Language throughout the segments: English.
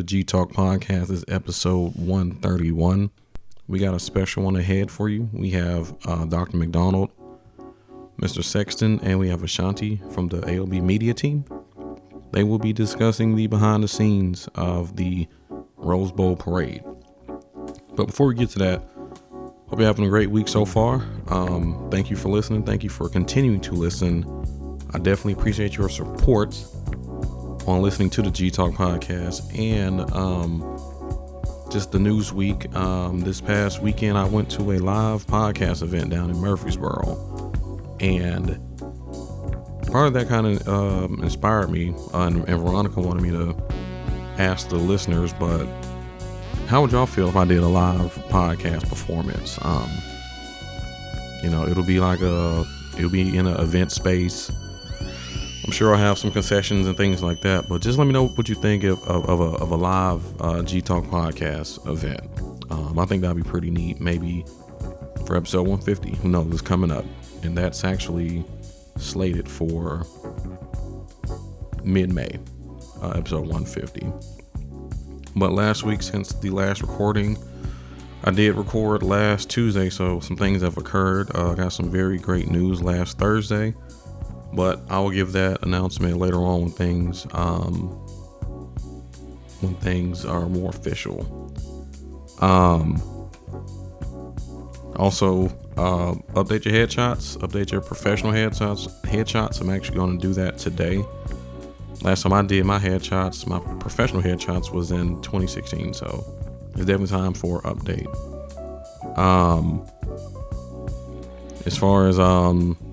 The G Talk Podcast. Is episode 131. We got a special one ahead for you. We have uh, Dr. McDonald, Mr. Sexton, and we have Ashanti from the AOB media team. They will be discussing the behind the scenes of the Rose Bowl parade. But before we get to that, hope you're having a great week so far. Um, thank you for listening. Thank you for continuing to listen. I definitely appreciate your support on listening to the G Talk podcast and um, just the news week. Um, this past weekend, I went to a live podcast event down in Murfreesboro, and part of that kind of um, inspired me. Uh, and, and Veronica wanted me to ask the listeners, but how would y'all feel if I did a live podcast performance? Um, you know, it'll be like a, it'll be in an event space I'm sure I'll have some concessions and things like that. But just let me know what you think of, of, of, a, of a, live uh, G Talk podcast event. Um, I think that'd be pretty neat. Maybe for episode 150. Who knows? It's coming up. And that's actually slated for mid May, uh, episode 150. But last week, since the last recording, I did record last Tuesday, so some things have occurred. Uh, I got some very great news last Thursday but I will give that announcement later on when things um, when things are more official. Um, also, uh, update your headshots, update your professional headshots. Headshots. I'm actually going to do that today. Last time I did my headshots, my professional headshots was in 2016, so it's definitely time for update. Um, as far as um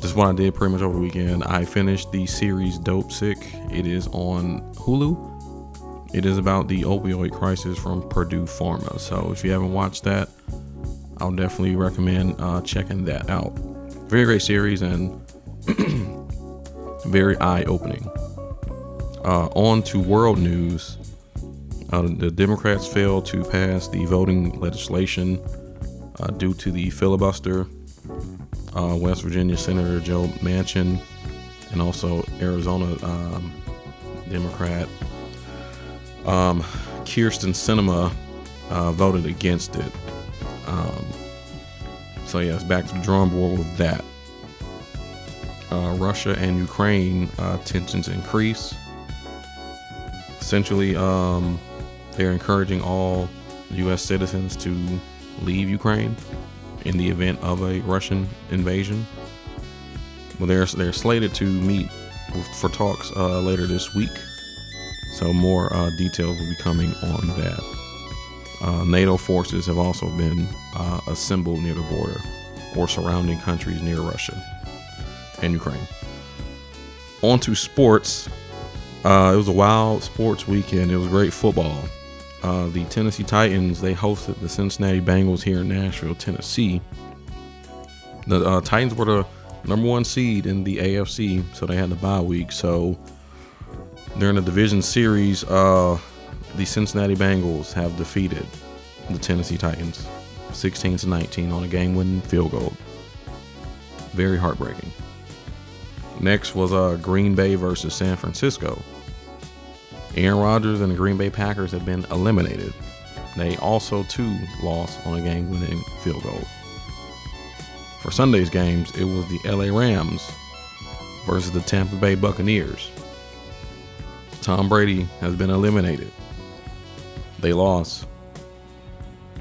just what I did pretty much over the weekend. I finished the series Dopesick. It is on Hulu. It is about the opioid crisis from Purdue Pharma. So if you haven't watched that, I'll definitely recommend uh, checking that out. Very great series and very eye opening. Uh, on to world news. Uh, the Democrats failed to pass the voting legislation uh, due to the filibuster uh, West Virginia Senator Joe Manchin, and also Arizona um, Democrat um, Kyrsten Sinema uh, voted against it. Um, so yes, back to the drawing board with that. Uh, Russia and Ukraine uh, tensions increase. Essentially, um, they're encouraging all U.S. citizens to leave Ukraine in the event of a Russian invasion. Well, they're they're slated to meet for talks uh, later this week, so more uh, details will be coming on that. Uh, NATO forces have also been uh, assembled near the border or surrounding countries near Russia and Ukraine. On to sports. Uh, it was a wild sports weekend. It was great football. Uh, the Tennessee Titans they hosted the Cincinnati Bengals here in Nashville, Tennessee. The uh, Titans were the number one seed in the AFC, so they had the bye week. So during the division series, uh, the Cincinnati Bengals have defeated the Tennessee Titans 16 to 19 on a game-winning field goal. Very heartbreaking. Next was uh, Green Bay versus San Francisco. Aaron Rodgers and the Green Bay Packers have been eliminated. They also, too, lost on a game winning field goal. For Sunday's games, it was the LA Rams versus the Tampa Bay Buccaneers. Tom Brady has been eliminated. They lost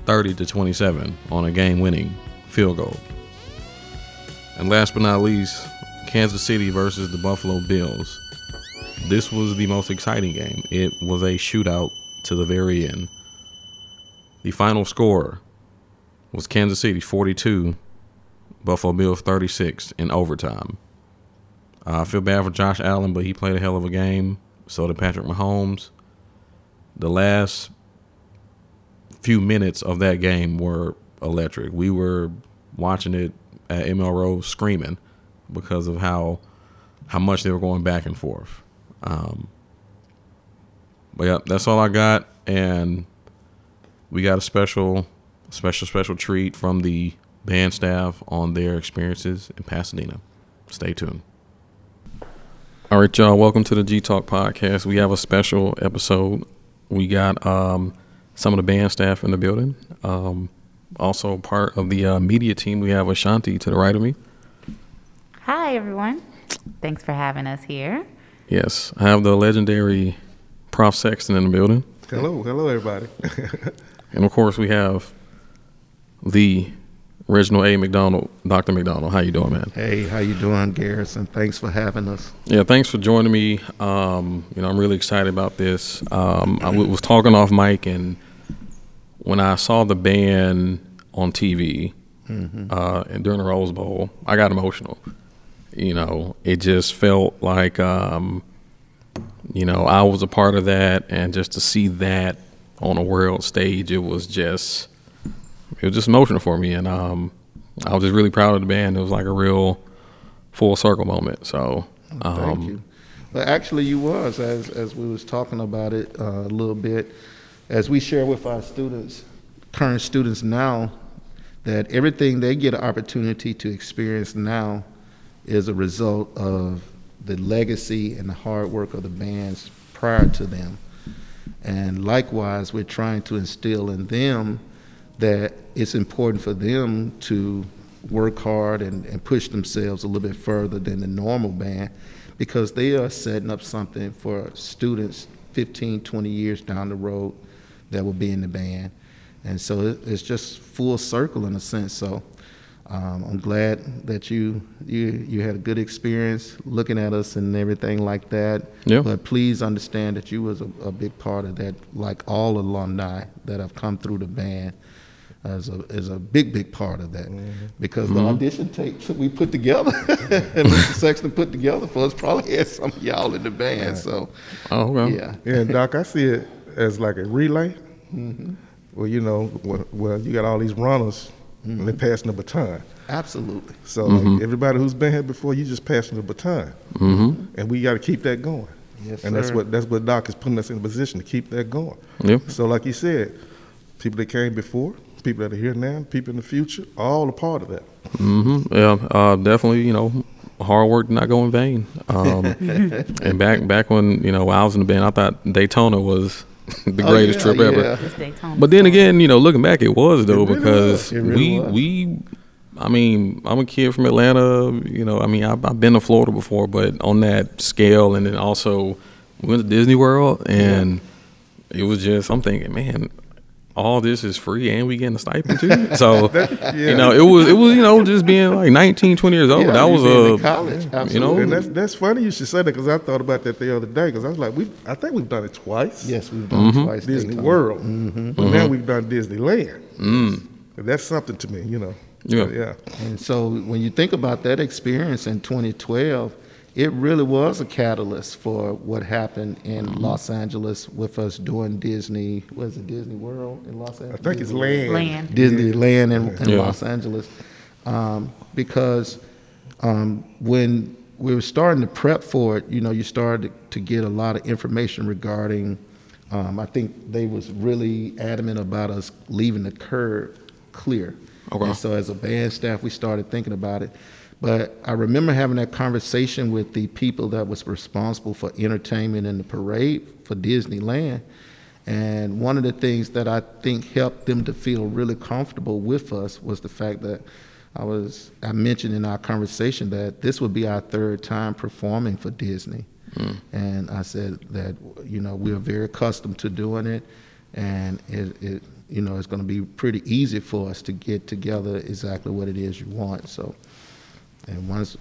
30 to 27 on a game winning field goal. And last but not least, Kansas City versus the Buffalo Bills this was the most exciting game. It was a shootout to the very end. The final score was Kansas City 42, Buffalo Bills 36 in overtime. Uh, I feel bad for Josh Allen, but he played a hell of a game. So did Patrick Mahomes. The last few minutes of that game were electric. We were watching it at ML Rose screaming because of how how much they were going back and forth. Um, but yeah, that's all I got, and we got a special, special, special treat from the band staff on their experiences in Pasadena. Stay tuned. All right, y'all. Welcome to the G Talk podcast. We have a special episode. We got um, some of the band staff in the building. Um, also part of the uh, media team. We have Ashanti to the right of me. Hi, everyone. Thanks for having us here. Yes, I have the legendary Prof Sexton in the building. Hello, hello, everybody. and of course, we have the Reginald A. McDonald, Dr. McDonald. How you doing, man? Hey, how you doing, Garrison? Thanks for having us. Yeah, thanks for joining me. Um, you know, I'm really excited about this. Um, I w- was talking off mic, and when I saw the band on TV mm-hmm. uh, and during the Rose Bowl, I got emotional. You know, it just felt like, um, you know, I was a part of that, and just to see that on a world stage, it was just it was just emotional for me, and um, I was just really proud of the band. It was like a real full circle moment. So um, thank you. Well, actually, you was as as we was talking about it uh, a little bit, as we share with our students, current students now, that everything they get an opportunity to experience now is a result of the legacy and the hard work of the bands prior to them. And likewise, we're trying to instill in them that it's important for them to work hard and, and push themselves a little bit further than the normal band because they are setting up something for students 15, 20 years down the road that will be in the band. And so it, it's just full circle in a sense. So um, I'm glad that you, you you had a good experience looking at us and everything like that. Yeah. But please understand that you was a, a big part of that, like all alumni that have come through the band as a as a big big part of that mm-hmm. because mm-hmm. the audition tapes that we put together and Mr. Sexton put together for us probably had some of y'all in the band. Right. So, oh okay. yeah, yeah, Doc, I see it as like a relay. Mm-hmm. Well, you know, well, well, you got all these runners and they're mm-hmm. passing the baton. Absolutely. So mm-hmm. everybody who's been here before, you just passing the baton, mm-hmm. and we got to keep that going. Yes, and sir. that's what that's what Doc is putting us in a position to keep that going. Yep. So like you said, people that came before, people that are here now, people in the future, all a part of that. Mm-hmm. Yeah, uh, definitely. You know, hard work did not go in vain. Um, and back back when you know when I was in the band, I thought Daytona was the oh, greatest yeah, trip yeah. ever. But then again, you know, looking back, it was though it really because was. Really we was. we. I mean, I'm a kid from Atlanta. You know, I mean, I've, I've, been to Florida before, but on that scale, and then also we went to Disney World, and yeah. it was just I'm thinking, man, all this is free and we getting a stipend too. So yeah. you know, it was it was you know just being like 19, 20 years old. Yeah, that was a college, absolutely. you know, and that's that's funny you should say that because I thought about that the other day because I was like, we I think we've done it twice. Yes, we've done mm-hmm. it twice. Disney World, mm-hmm. but mm-hmm. now we've done Disneyland. Mm. That's something to me, you know. Yeah, yeah. And so when you think about that experience in 2012 it really was a catalyst for what happened in mm-hmm. Los Angeles with us doing Disney. Was it Disney World in Los Angeles? I think it's Land. Land. Disneyland in, in yeah. Los Angeles, um, because um, when we were starting to prep for it, you know, you started to get a lot of information regarding. Um, I think they was really adamant about us leaving the curb clear. Okay. And so as a band staff, we started thinking about it. But I remember having that conversation with the people that was responsible for entertainment in the parade for Disneyland. And one of the things that I think helped them to feel really comfortable with us was the fact that I was I mentioned in our conversation that this would be our third time performing for Disney. Mm. And I said that you know we're very accustomed to doing it, and it, it you know it's going to be pretty easy for us to get together exactly what it is you want. So and once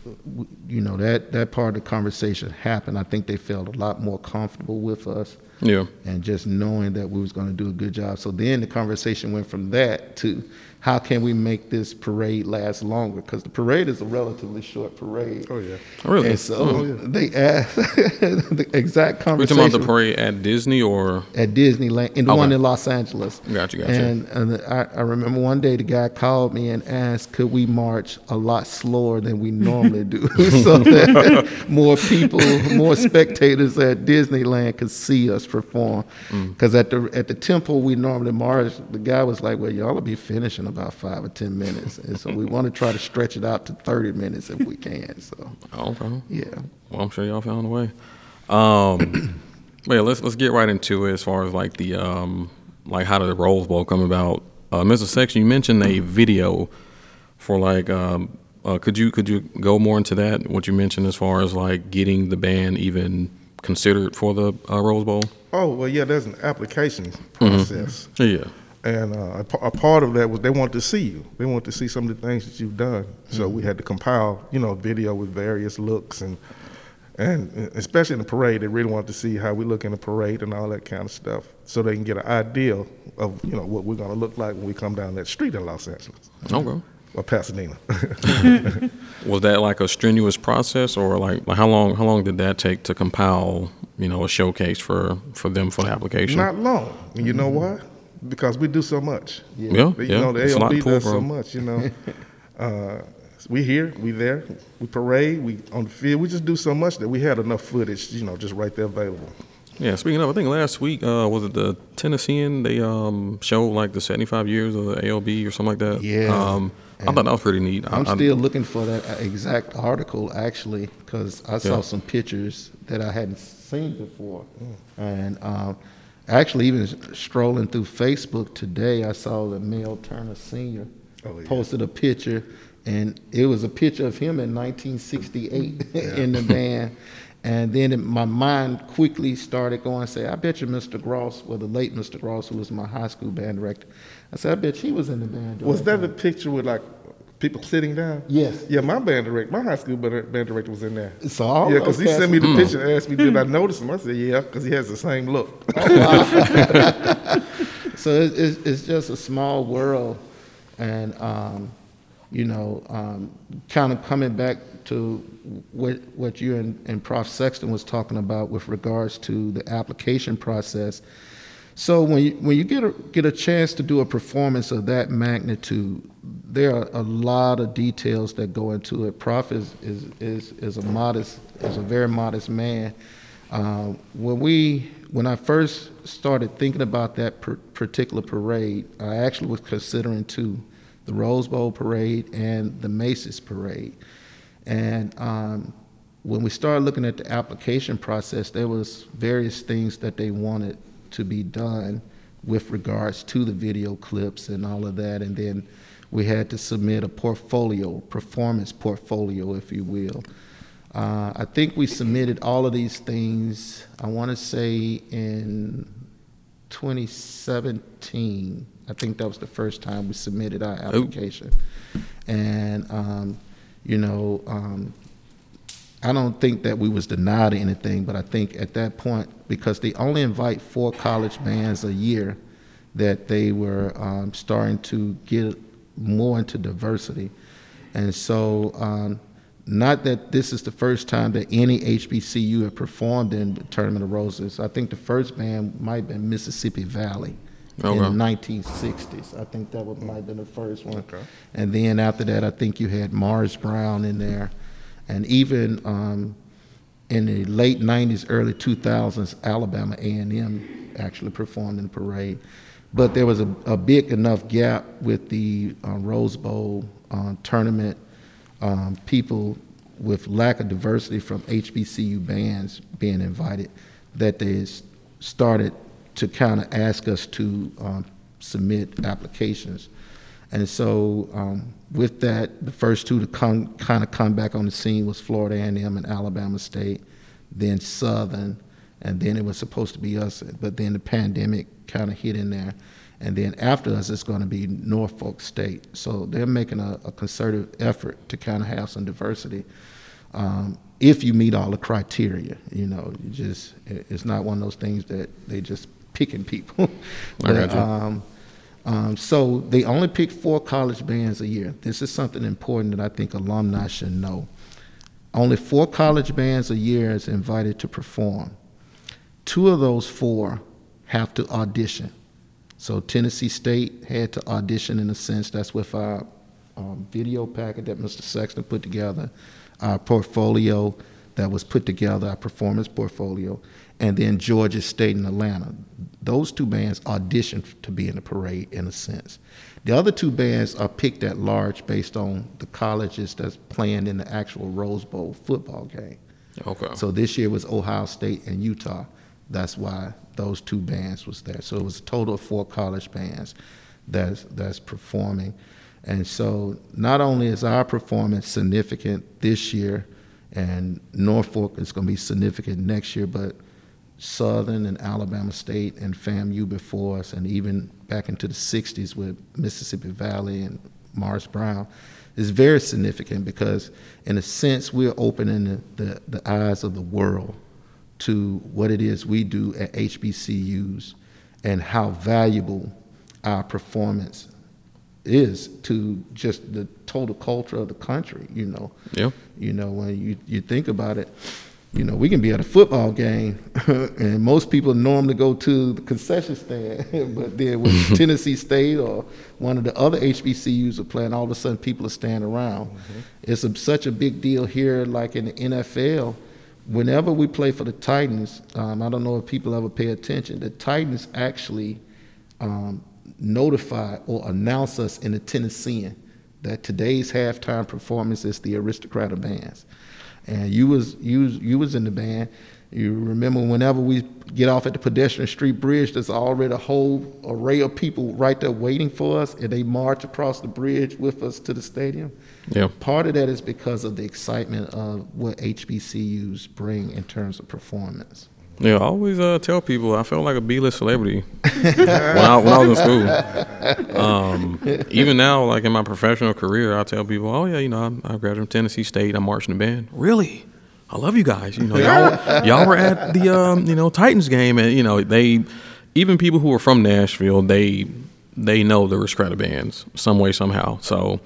you know that that part of the conversation happened, I think they felt a lot more comfortable with us Yeah. and just knowing that we was going to do a good job. So then the conversation went from that to how can we make this parade last longer? Because the parade is a relatively short parade. Oh yeah. Really? And so they asked the exact We're conversation talking about the parade at Disney or at Disneyland, in the Okay. one in Los Angeles. Gotcha, gotcha. And, and I, I remember one day the guy called me and asked, could we march a lot slower than we normally do, so that more people, more spectators at Disneyland could see us perform. Mm. Because at the at the temple we normally march, the guy was like, "Well, y'all will be finishing about five or ten minutes," and so we want to try to stretch it out to thirty minutes if we can. So okay. yeah. Well, I'm sure y'all found a way. Um, but yeah, let's let's get right into it as far as like the um, like how did the Rose Bowl come about? Uh, Mr. Sexton, you mentioned a video for like um, uh, could you could you go more into that? What you mentioned as far as like getting the band even considered for the uh, Rose Bowl? Oh well, yeah. There's an application process, Yeah. And uh, a, a part of that was they wanted to see you. They wanted to see some of the things that you've done. So we had to compile, you know, video with various looks and and especially in the parade, they really wanted to see how we look in the parade and all that kind of stuff, so they can get an idea of you know what we're going to look like when we come down that street in Los Angeles Okay. or Pasadena. Was that like a strenuous process, or like, like how long how long did that take to compile? You know, a showcase for for them for the application. Not long. You know why? Because we do so much. yeah, You yeah. know, the It's a lot to AOB pull does so much, you know. uh, we here, we there, we parade, we on the field. We just do so much that we had enough footage, you know, just right there available. Yeah, speaking of, I think last week uh, was it the Tennessean? They um, showed like the 75 years of the AOB or something like that. Yeah. Um, I thought that was pretty neat. I- I'm I- still looking for that exact article actually, because I saw Yeah. some pictures that I hadn't seen before, and um, actually even strolling through Facebook today, I saw that Mel Turner Sr. Oh, yeah. posted a picture, and it was a picture of him in 1968 in the band. And then it- my mind quickly started going and say, I bet you Mr. Gross, well, the late Mr. Gross, who was my high school band director, I said, I bet he was in the band. Was that the picture with like people sitting down? Yes. Yeah, my band director, my high school band band director was in there. So all yeah, because he sent me the Hmm. picture and asked me, did I notice him? I said, yeah, because he has the same look. so it, it's, it's just a small world, and um, you know, um, kind of coming back to what what you and, and Prof. Sexton was talking about with regards to the application process. So when you when you get a get a chance to do a performance of that magnitude, there are a lot of details that go into it. Prof is is is, is a modest is a very modest man. Uh, when we when I first started thinking about that per, particular parade, I actually was considering two: the Rose Bowl parade and the Macy's parade. And um, when we started looking at the application process, there was various things that they wanted to be done with regards to the video clips and all of that. And then we had to submit a portfolio, performance portfolio, if you will. Uh, I think we submitted all of these things, I want to say in 2017. I think that was the first time we submitted our application. And, um, you know, um, I don't think that we was denied anything, but I think at that point, because they only invite four college bands a year, that they were um, starting to get more into diversity. And so, um, not that this is the first time that any HBCU have performed in the Tournament of Roses. I think the first band might have been Mississippi Valley Okay. in the 1960s. I think that would, might have been the first one. Okay. And then after that, I think you had Morris Brown in there. And even um, in the late 90s, early 2000s, Alabama A&M actually performed in the parade. But there was a, a big enough gap with the uh, Rose Bowl uh, tournament um, people with lack of diversity from HBCU bands being invited that they started to kind of ask us to um, submit applications. And so um, with that, the first two to come kind of come back on the scene was Florida A&M and Alabama State, then Southern, and then it was supposed to be us, but then the pandemic kind of hit in there. and then after us it's going to be Norfolk State. So they're making a, a concerted effort to kind of have some diversity. Um, if you meet all the criteria, you know, you just it's not one of those things that they just picking people. I got you. Um, so they only pick four college bands a year. This is something important that I think alumni should know. Only four college bands a year is invited to perform. Two of those four have to audition. So Tennessee State had to audition in a sense. That's with our um, video packet that Mr. Sexton put together, our portfolio that was put together, our performance portfolio, and then Georgia State and Atlanta. Those two bands auditioned to be in the parade in a sense. The other two bands are picked at large based on the colleges that's playing in the actual Rose Bowl football game. Okay. So this year was Ohio State and Utah. That's why those two bands was there. So it was a total of four college bands that's that's performing. And so not only is our performance significant this year and Norfolk is going to be significant next year, but Southern and Alabama State and FAMU before us, and even back into the 60s with Mississippi Valley and Morris Brown, is very significant because, in a sense, we're opening the, the, the eyes of the world to what it is we do at HBCUs and how valuable our performance is to just the total culture of the country, you know. Yeah. You know, when you, you think about it, you know, we can be at a football game, and most people normally go to the concession stand, but then when Tennessee State or one of the other HBCUs are playing, all of a sudden people are standing around. It's a, such a big deal here, like in the NFL. Whenever we play for the Titans, um, I don't know if people ever pay attention. The Titans actually um, notify or announce us in the Tennessean that today's halftime performance is the Aristocrat of Bands and you was you was, you was in the band. You remember whenever we get off at the pedestrian street bridge, there's already a whole array of people right there waiting for us, and they march across the bridge with us to the stadium. Yeah. Part of that is because of the excitement of what HBCUs bring in terms of performance. Yeah, I always uh, tell people I felt like a B-list celebrity when, I, when I was in school. Um, even now, like in my professional career, I tell people, "Oh yeah, you know, I, I graduated from Tennessee State. I'm marching the band. Really, I love you guys. You know, y'all, y'all were at the um, you know Titans game, and you know they, even people who are from Nashville, they they know the Aristocrat of bands some way somehow. So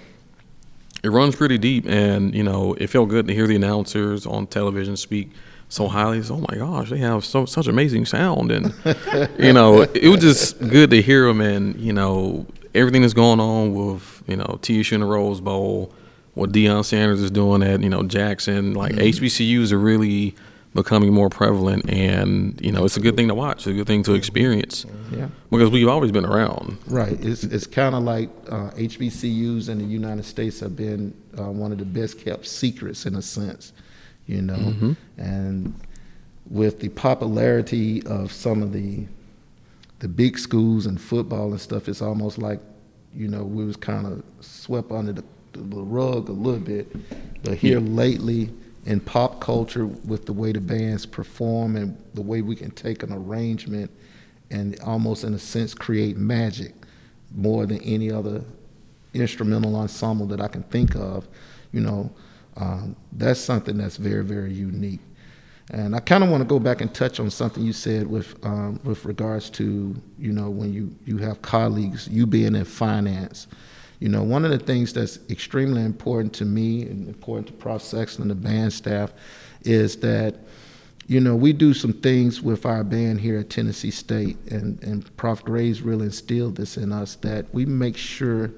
it runs pretty deep, and you know it felt good to hear the announcers on television speak so highly. Oh my gosh, they have so such amazing sound, and you know it was just good to hear them, and you know everything that's going on with you know TSU in the Rose Bowl, what Deion Sanders is doing at you know Jackson, like HBCUs are really becoming more prevalent, and you know it's a good thing to watch, it's a good thing to experience, Yeah. because we've always been around. Right. It's it's kind of like uh, HBCUs in the United States have been uh, one of the best kept secrets in a sense, you know. Mm-hmm. And with the popularity of some of the the big schools and football and stuff, it's almost like you know we was kind of swept under the, the rug a little bit. But hmm. here lately in pop culture, with the way the bands perform and the way we can take an arrangement and almost in a sense create magic more than any other instrumental ensemble that I can think of, you know, um, that's something that's very, very unique. And I kind of want to go back and touch on something you said with um, with regards to you know when you you have colleagues, you being in finance. You know, one of the things that's extremely important to me and important to Prof. Sexton and the band staff is that you know, we do some things with our band here at Tennessee State, and, and Prof. Graves really instilled this in us that we make sure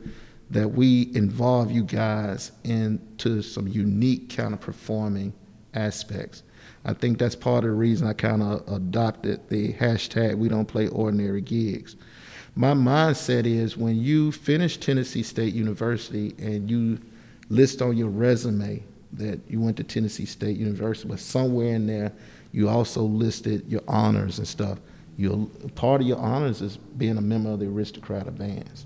that we involve you guys into some unique kind of performing aspects. I think that's part of the reason I kind of adopted the hashtag we don't play ordinary gigs. My mindset is when you finish Tennessee State University and you list on your resume that you went to Tennessee State University, but somewhere in there you also listed your honors and stuff. Your part of your honors is being a member of the Aristocrat Bands.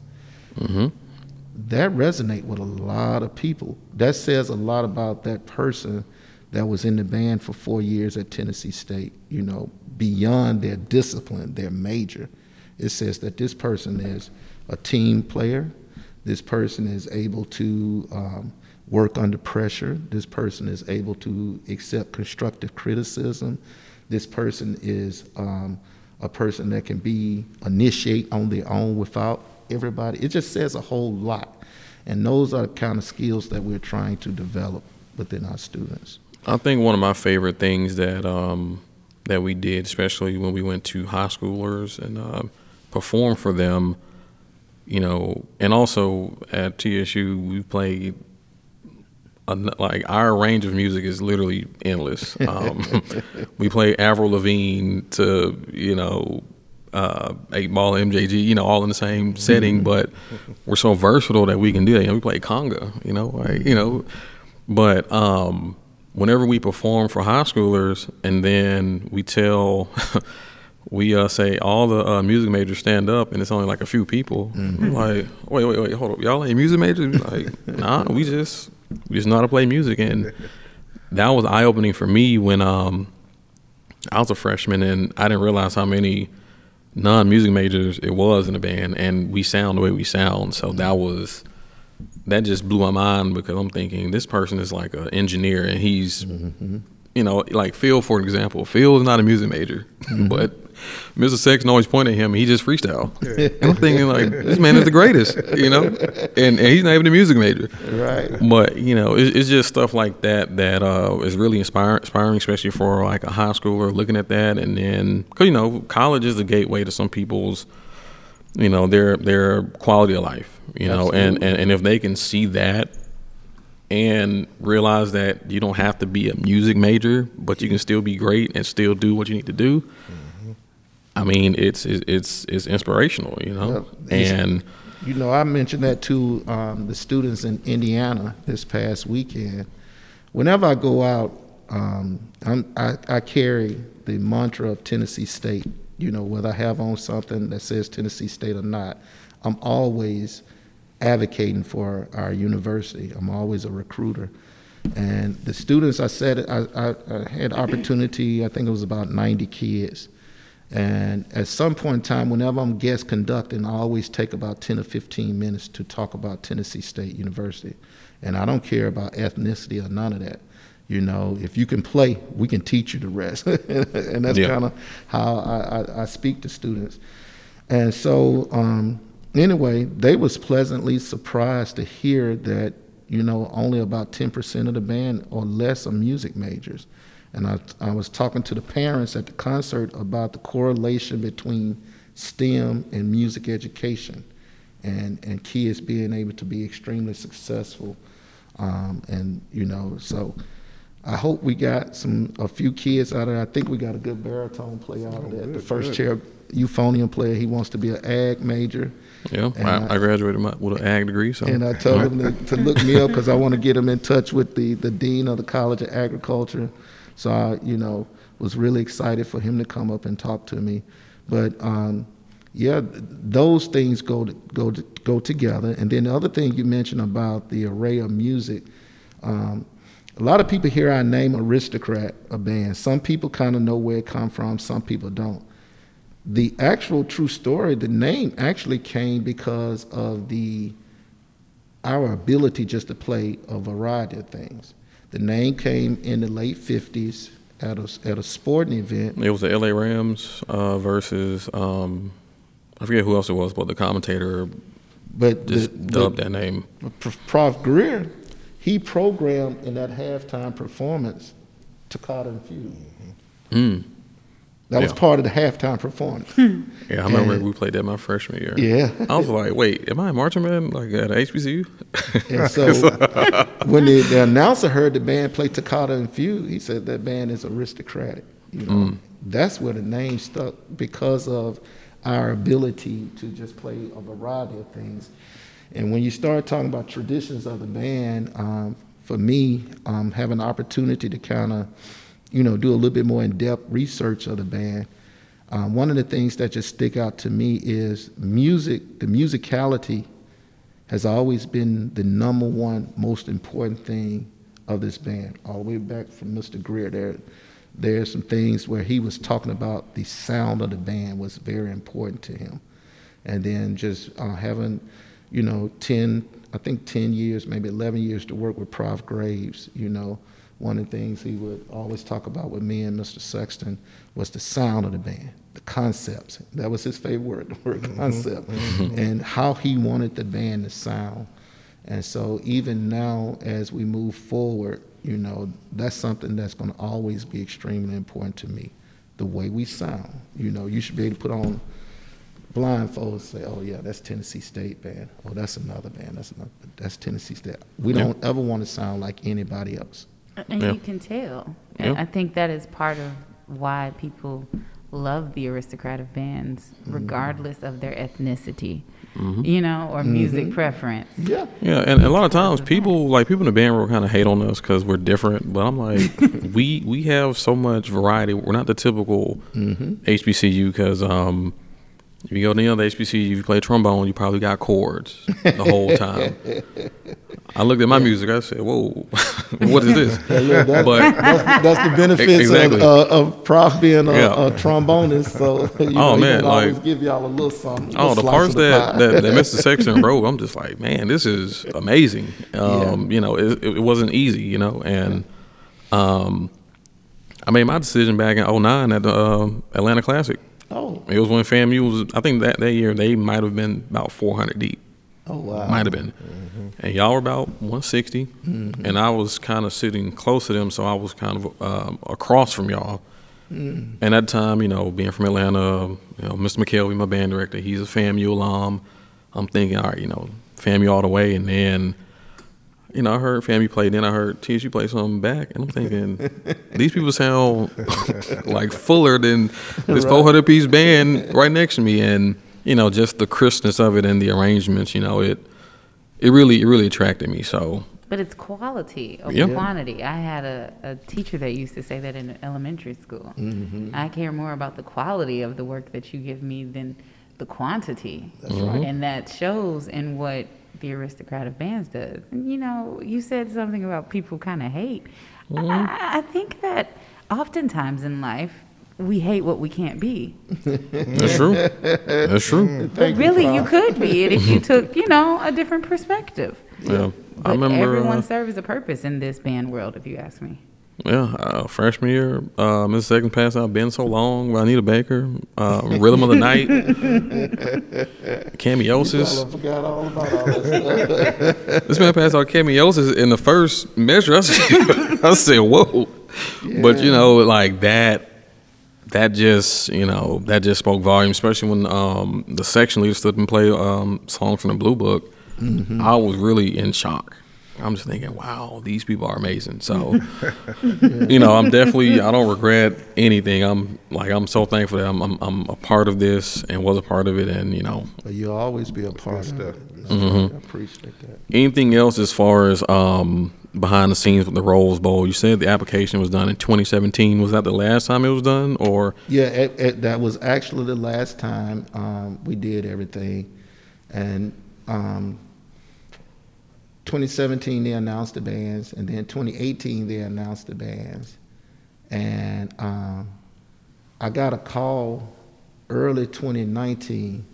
That resonate with a lot of people. That says a lot about that person that was in the band for four years at Tennessee State. You know, beyond their discipline, their major. It says that this person is a team player. This person is able to um, work under pressure. This person is able to accept constructive criticism. This person is um, a person that can be initiate on their own without everybody. It just says a whole lot. And those are the kind of skills that we're trying to develop within our students. I think one of my favorite things that um, that we did, especially when we went to high schoolers and uh, performed for them, you know, and also at TSU we played. Like our range of music is literally endless. Um, we play Avril Lavigne to you know uh, eight ball MJG, you know, all in the same setting, but we're so versatile that we can do that. You know, we play conga, you know, like, you know, but um, whenever we perform for high schoolers, and then we tell, we uh, say all the uh, music majors stand up, and it's only like a few people. Mm-hmm. Like, wait, wait, wait, hold up, y'all ain't music majors? Like, nah, we just we just know how to play music, and that was eye opening for me when um, I was a freshman, and I didn't realize how many non music majors it was in the band, and we sound the way we sound. So that was that just blew my mind because I'm thinking this person is like an engineer and he's, mm-hmm. you know, like Phil, for example. Phil is not a music major, mm-hmm. but Mr. Sexton always pointed at him. He just freestyle. Yeah. I'm thinking like, this man is the greatest, you know, and, and he's not even a music major. Right. But you know, it's, it's just stuff like that that uh, is really inspiring, inspiring, especially for like a high schooler looking at that, and then because you know, college is the gateway to some people's you know their their quality of life you know and, and and if they can see that and realize that you don't have to be a music major but you can still be great and still do what you need to do mm-hmm. I mean it's it's it's inspirational you know and you know i mentioned that to um, the students in indiana this past weekend whenever i go out um, I, I carry the mantra of tennessee state you know, whether I have on something that says Tennessee State or not, I'm always advocating for our university. I'm always a recruiter. And the students, I said, I, I, I, had opportunity, I think it was about 90 kids. And at some point in time, whenever I'm guest conducting, I always take about 10 or 15 minutes to talk about Tennessee State University. And I don't care about ethnicity or none of that. You know, if you can play, we can teach you the rest. and that's yeah. kind of how I, I, I, speak to students. And so, um, anyway, they was pleasantly surprised to hear that, you know, only about 10% of the band or less are music majors. And I, I was talking to the parents at the concert about the correlation between STEM and music education and, and kids being able to be extremely successful. Um, and, you know, so I hope we got some a few kids out of there. I think we got a good baritone player out of that. the first good. chair euphonium player. He wants to be an ag major. Yeah, I, I, graduated with an ag degree. So. And I told him to, to, look me up because I want to get him in touch with the, the dean of the College of Agriculture. So I, you know, was really excited for him to come up and talk to me. But um, yeah, those things go to, go to, go together. And then the other thing you mentioned about the array of music. Um, a lot of people hear our name aristocrat a band some people kind of know where it come from some people don't the actual true story the name actually came because of the our ability just to play a variety of things the name came in the late 50s at a, at a sporting event it was the la rams uh, versus um, i forget who else it was but the commentator but just the, dubbed the, that name prof greer he programmed in that halftime performance Toccata and Fugue. Mm. That yeah. was part of the halftime perforance. yeah, I remember and, we played that my freshman year. Yeah. I was like, wait, am I a marching band like at HBCU? and so when the, the, announcer heard the band play Toccata and Fugue, he said that band is aristocratic. You know, mm. that's where the name stuck because of our ability to just play a variety of things. And when you start talking about traditions of the band, um, for me, um, having the opportunity to kind of, you know, do a little bit more in-depth research of the band, um, one of the things that just stick out to me is music. The musicality has always been the number one most important thing of this band, all the way back from Mr. Greer. There, there's some things where he was talking about the sound of the band was very important to him, and then just uh, having, you know, ten, I think ten years, maybe eleven years to work with Prof Graves, you know. One of the things he would always talk about with me and Mr. Sexton was the sound of the band, the concepts. That was his favorite word, the word mm-hmm. concept, mm-hmm. and how he wanted the band to sound. And so even now, as we move forward, you know, that's something that's going to always be extremely important to me. The way we sound. You know, you should be able to put on blindfolds and say, "Oh yeah, that's Tennessee State band. Oh, that's another band. That's another. That's Tennessee State." We Yeah. don't ever want to sound like anybody else. And Yeah. you can tell. Yeah. And I think that is part of why people love the aristocratic bands, Mm-hmm. regardless of their ethnicity, you know, or music preference. Yeah. Yeah, and a lot of times people like people in the band world kind of hate on us because we're different. But I'm like, we we have so much variety. We're not the typical HBCU because um, if you go to any other HBCU, you play trombone, you probably got chords the whole time. I looked at my music. I said, "Whoa, what is this?" Yeah, that's, But that's, that's the benefits Exactly. of, uh, of Prof being a, Yeah. a trombonist. So you know, Oh, man, like- give y'all a little something. Oh, the parts the that, that, that Mr. Sexton wrote, I'm just like, man, this is amazing. Um, You know, it, it wasn't easy, you know, and um, I made my decision back in 09 at the uh, Atlanta Classic. Oh, It was when FAMU was, I think that, that year they might have been about 400 deep. oh wow. Might have been. Mm-hmm. And y'all were about 160. Mm-hmm. And I was kind of sitting close to them, so I was kind of um, across from y'all. Mm. And at the time, you know, being from Atlanta, you know, Mr. McKelvey, my band director, he's a FAMU alum. I'm thinking, all right, you know, FAMU all the way. And then, you know, I heard FAMU play. Then I heard TSU play something back. And I'm thinking, these people sound like fuller than this 400 piece band right next to me. And, you know, just the crispness of it and the arrangements, you know, it, it really, it really attracted me. So, But it's quality over Yeah. quantity. I had a, a teacher that used to say that in elementary school. Mm-hmm. I care more about the quality of the work that you give me than the quantity. That's Mm-hmm. right. And that shows in what the aristocratic bands does. And you know, you said something about people kind of hate. Mm-hmm. I, I think that oftentimes in life, we hate what we can't be. that's true. That's true. But really, you could be it if you took, you know, a different perspective. Yeah. But I remember. everyone uh, serves a purpose in this band world, if you ask me. Yeah, uh, freshman year, uh, Mrs. Sexton pass out, been so long, by Anita Baker, uh, Rhythm of the Night, Cameosis. I forgot all about all that. This man passed out Cameosis in the first measure. I said, I said whoa. But, you know, like that, that just, you know, that just spoke volume, especially when um, the section leader stood and played um, songs from the Blue Book. I was really in shock. I'm just thinking, wow, these people are amazing. So, you know, I'm definitely, I don't regret anything. I'm like, I'm so thankful that I'm, I'm, I'm a part of this and was a part of it. And, you know, But you'll always be a part of stuff. it. That's right. I appreciate that. anything else as far as um, behind the scenes with the Rose Bowl? You said the application was done in 2017. Was that the last time it was done, or Yeah, it, it, that was actually the last time um, we did everything. And um, 2017, they announced the bands, and then 2018, they announced the bands. And um, I got a call early 2019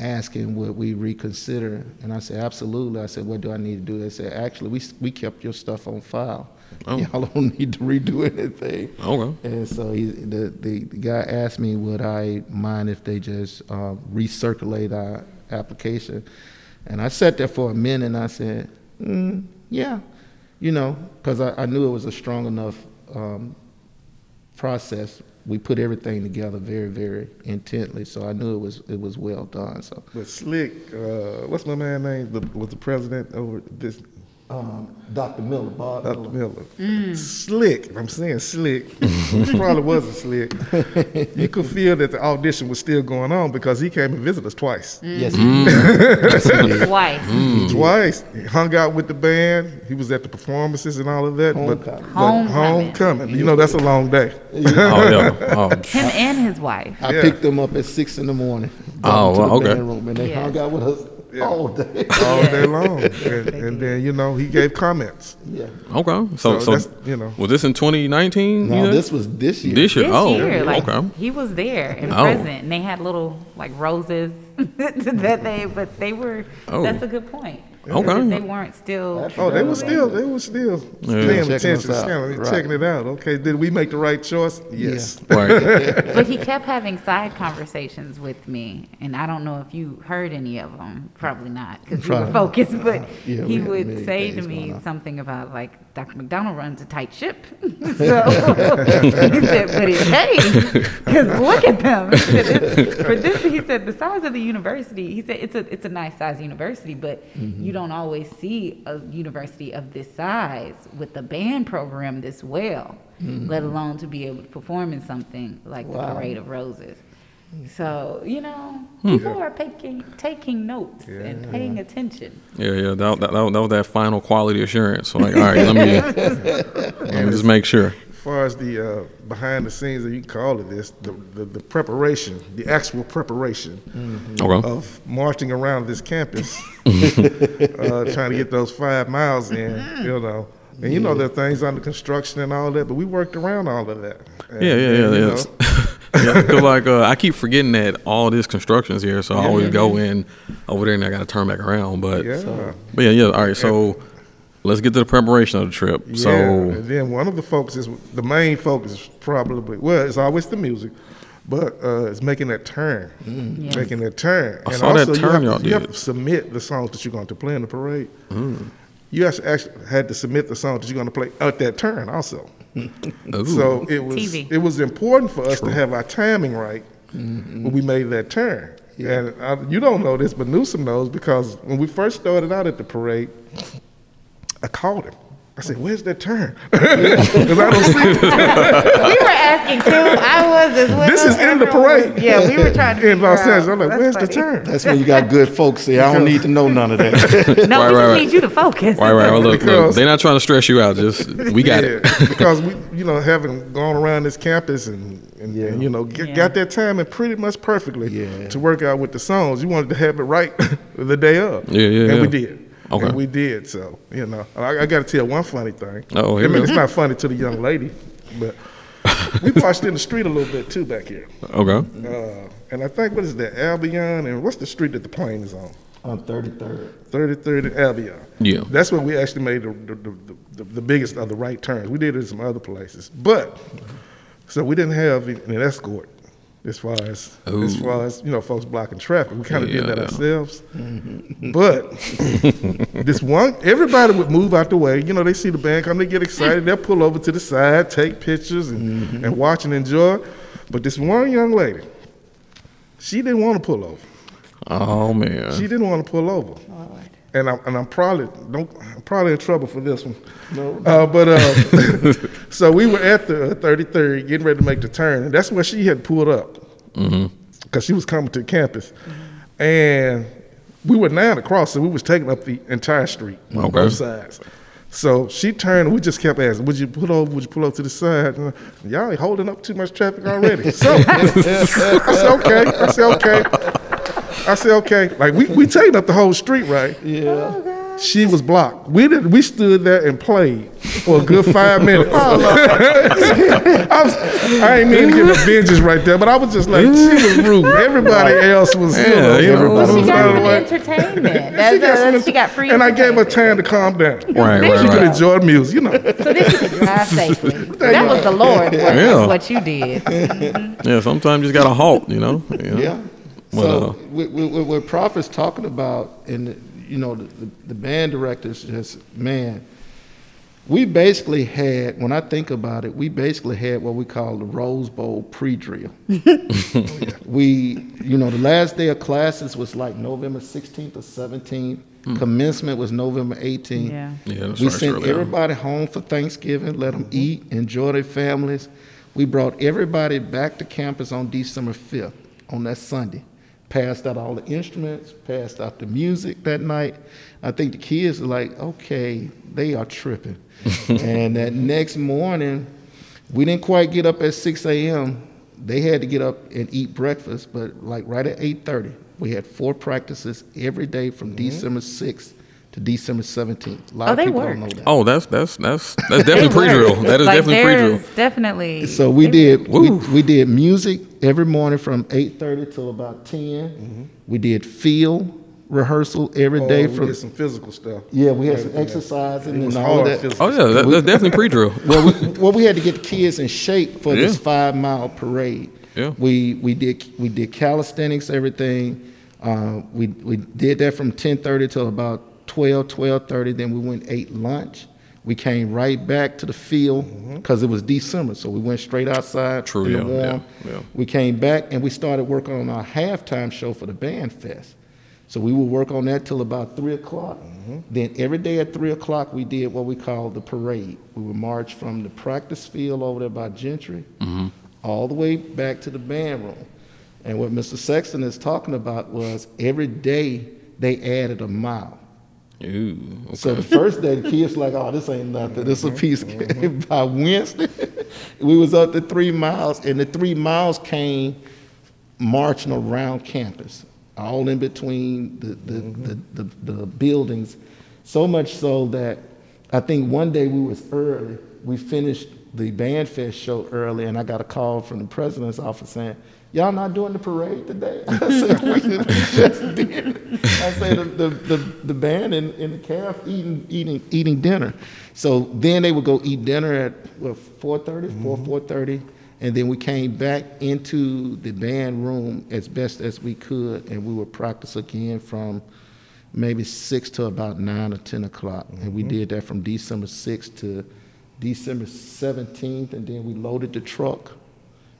asking would we reconsider, and I said absolutely. I said, what do I need to do? They said, actually, we we kept your stuff on file. Oh. Y'all don't need to redo anything. okay? And so he, the, the the guy asked me, would I mind if they just uh, recirculate our application? And I sat there for a minute, and I said, mm, yeah, you know, because I, I knew it was a strong enough um, process. We put everything together very, very intently, so I knew it was it was well done. So But Slick, uh, what's my man name? The, was the president over this? Um, Dr. Miller, Bob Dr. Miller. Miller. Mm. Slick. I'm saying slick. He probably wasn't slick. You could feel that the audition was still going on because he came and visited us twice. Mm. Yes, he did. yes, he did. Twice. Mm. Twice. He hung out with the band. He was at the performances and all of that. But, Homecoming. but Homecoming. homecoming. You know, that's a long day. Oh yeah. Oh, Him and his wife. I Yeah. picked them up at six in the morning. Oh, well, okay. room, and they Yes. hung out with us. Yeah. all day. all day long. And, and then, you know, he gave comments. yeah. Okay. So, So so, that's, you know. was this in 2019? No, you said? this was this year. This year? This oh, year, like okay. he was there and Oh. present, and they had little like roses that they, but they were. Oh. That's a good point. Okay. They weren't still. Oh, they were still, they were still Yeah. paying Checking attention, us out. scanning, Right. checking it out. Okay, did we make the right choice? Yes. Right. but he kept having side conversations with me, and I don't know if you heard any of them. Probably not, because you were Probably. focused. But Yeah, we he had would say to things me on. something about like Dr. McDonald runs a tight ship. so he said, but it pays because look at them. He said, for this, he said the size of the university. He said it's a it's a nice size university, but Mm-hmm. you don't always see a university of this size with the band program this well, let alone to be able to perform in something like the Mm-hmm. Parade of Roses. So you know, people are taking taking notes and paying attention. Yeah, yeah. That, that, that was that final quality assurance. So like, all right, let me, let me just make sure. As far as the uh, behind the scenes, that you can call it this, the, the, the preparation, the actual preparation Okay. of marching around this campus, uh, trying to get those five miles in, you know. And you know, there are things under construction and all that, but we worked around all of that. And- Yeah, yeah, and, yeah. You yeah. know, like uh, I keep forgetting that all this construction's here, so I always go in over there and I got to turn back around. But yeah. but yeah, yeah. All right, so let's get to the preparation of the trip. Yeah, So and then one of the focuses, the main focus, is probably well, it's always the music, but uh, it's making that turn, Yes. making that turn. I saw that you turn have, y'all to, you have did. to submit the songs that you're going to play in the parade. Mm. You actually, actually had to submit the songs that you're going to play at that turn also. Ooh, So it was TV. it was important for us to have our timing right mm-hmm. when we made that turn. And I, you don't know this, but Newsom knows because when we first started out at the parade, I called him. I said, "Where's that turn?" Because I don't see it. we were asking too. I was as well. This is in the Everyone was- parade. Yeah, we were trying to in figure Los. Angeles. I'm like, That's "Where's the turn?" That's when you got good folks say, I don't need to know none of that. No, Right, we right, just right. need you to focus. right, right. Well, look, look, they're not trying to stress you out. Just we got yeah, it. because we, you know, having gone around this campus and, and, Yeah. and, you know, get, Yeah. got that timing pretty much perfectly Yeah. to work out with the songs. You wanted to have it right the day of. Yeah, yeah, And yeah. we did. Okay. And we did. So, you know, I, I got to tell one funny thing. Oh, I mean, go. it's not funny to the young lady, but we marched in the street a little bit too back here. Okay. Uh, and I think, what is that, Albion? And what's the street that the plane is on? On 33rd. 33rd and Albion. Yeah. That's where we actually made the, the, the, the, the biggest of the right turns. We did it in some other places. But, so we didn't have an escort as far as, as far as, you know, folks blocking traffic. We kind of did that Yeah. ourselves. But this one, everybody would move out the way. You know, they see the band come, they get excited, they'll pull over to the side, take pictures and, and watch and enjoy. But this one young lady, she didn't want to pull over. Oh man. She didn't want to pull over. And I'm, and I'm probably don't I'm probably in trouble for this one. No. Uh, but uh, so we were at the 33rd, getting ready to make the turn, and that's where she had pulled up because she was coming to campus, and we were now across, so we was taking up the entire street on Okay. both sides. So she turned, and we just kept asking, "Would you pull over? Would you pull up to the side?" And, uh, Y'all ain't holding up too much traffic already. So I said, "Okay." I said, "Okay." I said, okay. Like we we taken up the whole street, right? Yeah. Oh, oh, she was blocked. We did. We stood there and played for a good five minutes. Oh, I, was, I ain't mean to get the vengeance right there, but I was just like, she was rude. Everybody else was, you Yeah, you know. everybody She was got out of some way. entertainment. That's, She got some- that's, she got free. and I gave her entertainment. time to calm down. Right, There right, She could right. enjoy the music, you know. So then she could drive safely. that was the Lord. What, Yeah. what you did. Yeah. Sometimes you just gotta halt. You know. You know? Yeah. Well, so what, what, what Prophet's talking about, and you know, the, the, the band directors just man, we basically had. When I think about it, we basically had what we call the Rose Bowl pre-drill. we, you know, the last day of classes was like November 16th or 17th. Hmm. Commencement was November 18th. Yeah. Yeah. That's We right, sent early on. everybody home for Thanksgiving, let them mm-hmm. eat, enjoy their families. We brought everybody back to campus on December 5th, on that Sunday. Passed out all the instruments, passed out the music that night. I think the kids are like, okay, they are tripping. and that next morning, we didn't quite get up at 6 a.m. They had to get up and eat breakfast, but like right at 8:30, We had four practices every day from Mm-hmm. December 6th to December 17th. A lot Oh, of they people worked. don't know that. Oh, that's that's that's that's definitely pre-drill. That is Like, definitely pre-drill. Definitely. So we did we, we did music every morning from 8:30 till about 10. Mm-hmm. We did field rehearsal every Oh, day we from did some physical stuff. yeah, we had some Everything. exercising It and all that. physical Oh yeah, that, that's definitely pre-drill. well, we, well, we had to get the kids in shape for this five mile parade. Yeah. We we did we did calisthenics, everything. Uh, we we did that from ten thirty till about 12, 12.30. Then we went ate lunch. We came right back to the field mm-hmm. because it was December, so we went straight outside True, in the yeah, warm. yeah, yeah. We came back and we started working on our halftime show for the band fest. So we would work on that till about three o'clock. Mm-hmm. Then every day at three o'clock, we did what we call the parade. We would march from the practice field over there by Gentry, mm-hmm. all the way back to the band room. And what Mr. Sexton is talking about was every day they added a mile. Ooh, okay. So the first day, the kids like, "Oh, this ain't nothing. This a mm-hmm. piece." of cake." Mm-hmm. By Wednesday, we was up to three miles, and the three miles came marching around campus, all in between the the, mm-hmm. the, the, the buildings. So much so that I think one day we was early. We finished the band fest show early, and I got a call from the president's office saying, "Y'all not doing the parade today?" I said, "We just did." I said, "The the, the, the band and, and the calf eating eating eating dinner." So then they would go eat dinner at what 4:30, 4 4:30, mm-hmm. and then we came back into the band room as best as we could, and we would practice again from maybe six to about nine or ten o'clock, and we mm-hmm. did that from December sixth to December seventeenth, and then we loaded the truck,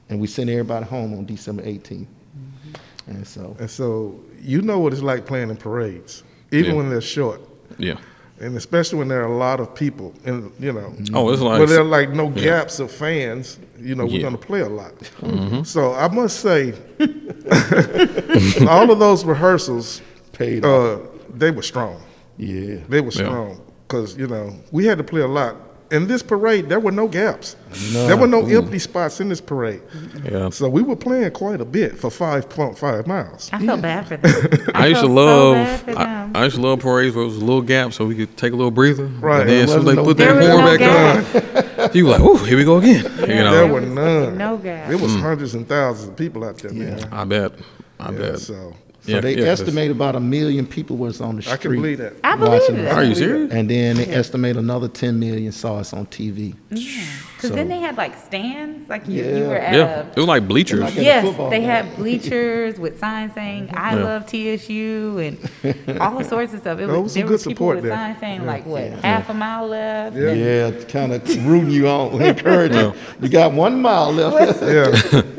and we sent everybody home on December 18th. Mm-hmm. And so, And so you know what it's like playing in parades, even Yeah. when they're short, yeah. and especially when there are a lot of people, and you know, mm-hmm. Oh, it's like where there are like no gaps of fans. You know, we're Yeah. going to play a lot. Mm-hmm. So I must say, all of those rehearsals, paid uh, off. uh, they were strong. Yeah. They were strong because you know we had to play a lot. In this parade, there were no gaps. There were no empty spots in this parade. Yeah. So we were playing quite a bit for five point five miles. I felt bad for them. I used to felt so love I. I used to love parades where it was a little gap so we could take a little breather. Right. And then as soon they wasn't put no- that horn no back gap. on, you were like, "Ooh, here we go again." You there were none. no gap. It Mm. was hundreds and thousands of people out there, man. I bet. I Yeah, bet. so So Yeah, they yeah, estimate about a million people was on the street. I can believe that. I believe watching it. Are you serious? And then they estimate another 10 million saw us on TV. Because So- then they had like stands, like you, you were at Yeah. a It was like bleachers. Like Yes, they game. had bleachers with signs saying "I Yeah. love TSU" and all sorts of stuff. It There was, was some there good were people support with there. signs saying Yeah. like what half a mile left. Yeah. Yeah, kind of rooting you on, encouraging. You got one mile left. Yeah.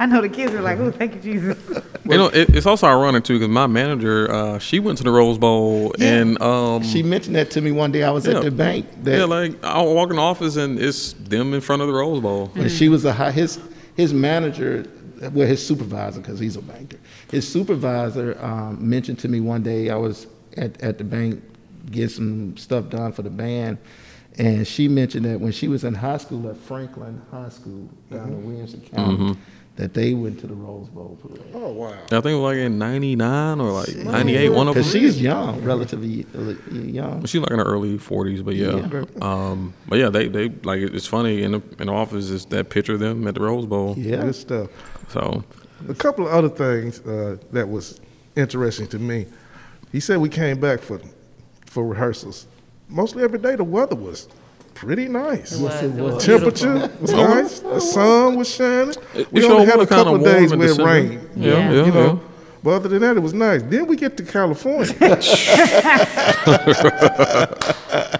I know the kids were like, "Oh, thank you, Jesus." You know, it, it's also ironic too because my manager, uh, she went to the Rose Bowl and um, She mentioned that to me one day. I was Yeah. at the bank. That yeah, like I walk in the office and it's them in front of the Rose Bowl. when she was a high, his his manager, well, his supervisor, because he's a banker. His supervisor um, mentioned to me one day. I was at at the bank getting some stuff done for the band, and she mentioned that when she was in high school at Franklin High School down in Williamson County, that they went to the Rose Bowl parade. Oh wow. I think it was like in '99 or like '98, one of them. Because she's young, relatively uh, young. She's like in her early 40s, but yeah. Yeah. Um, but yeah, they, they like it's funny in the in the office is that picture of them at the Rose Bowl. Yeah. Good stuff. So A couple of other things uh, that was interesting to me. He said we came back for for rehearsals. Mostly every day the weather was pretty nice. It was, it it was was. Temperature beautiful. was nice. The sun was shining. It- we it only sure had a couple of days in where it rained. Yeah, Yeah. yeah, you know. yeah. But other than that, it was nice. Then we get to California.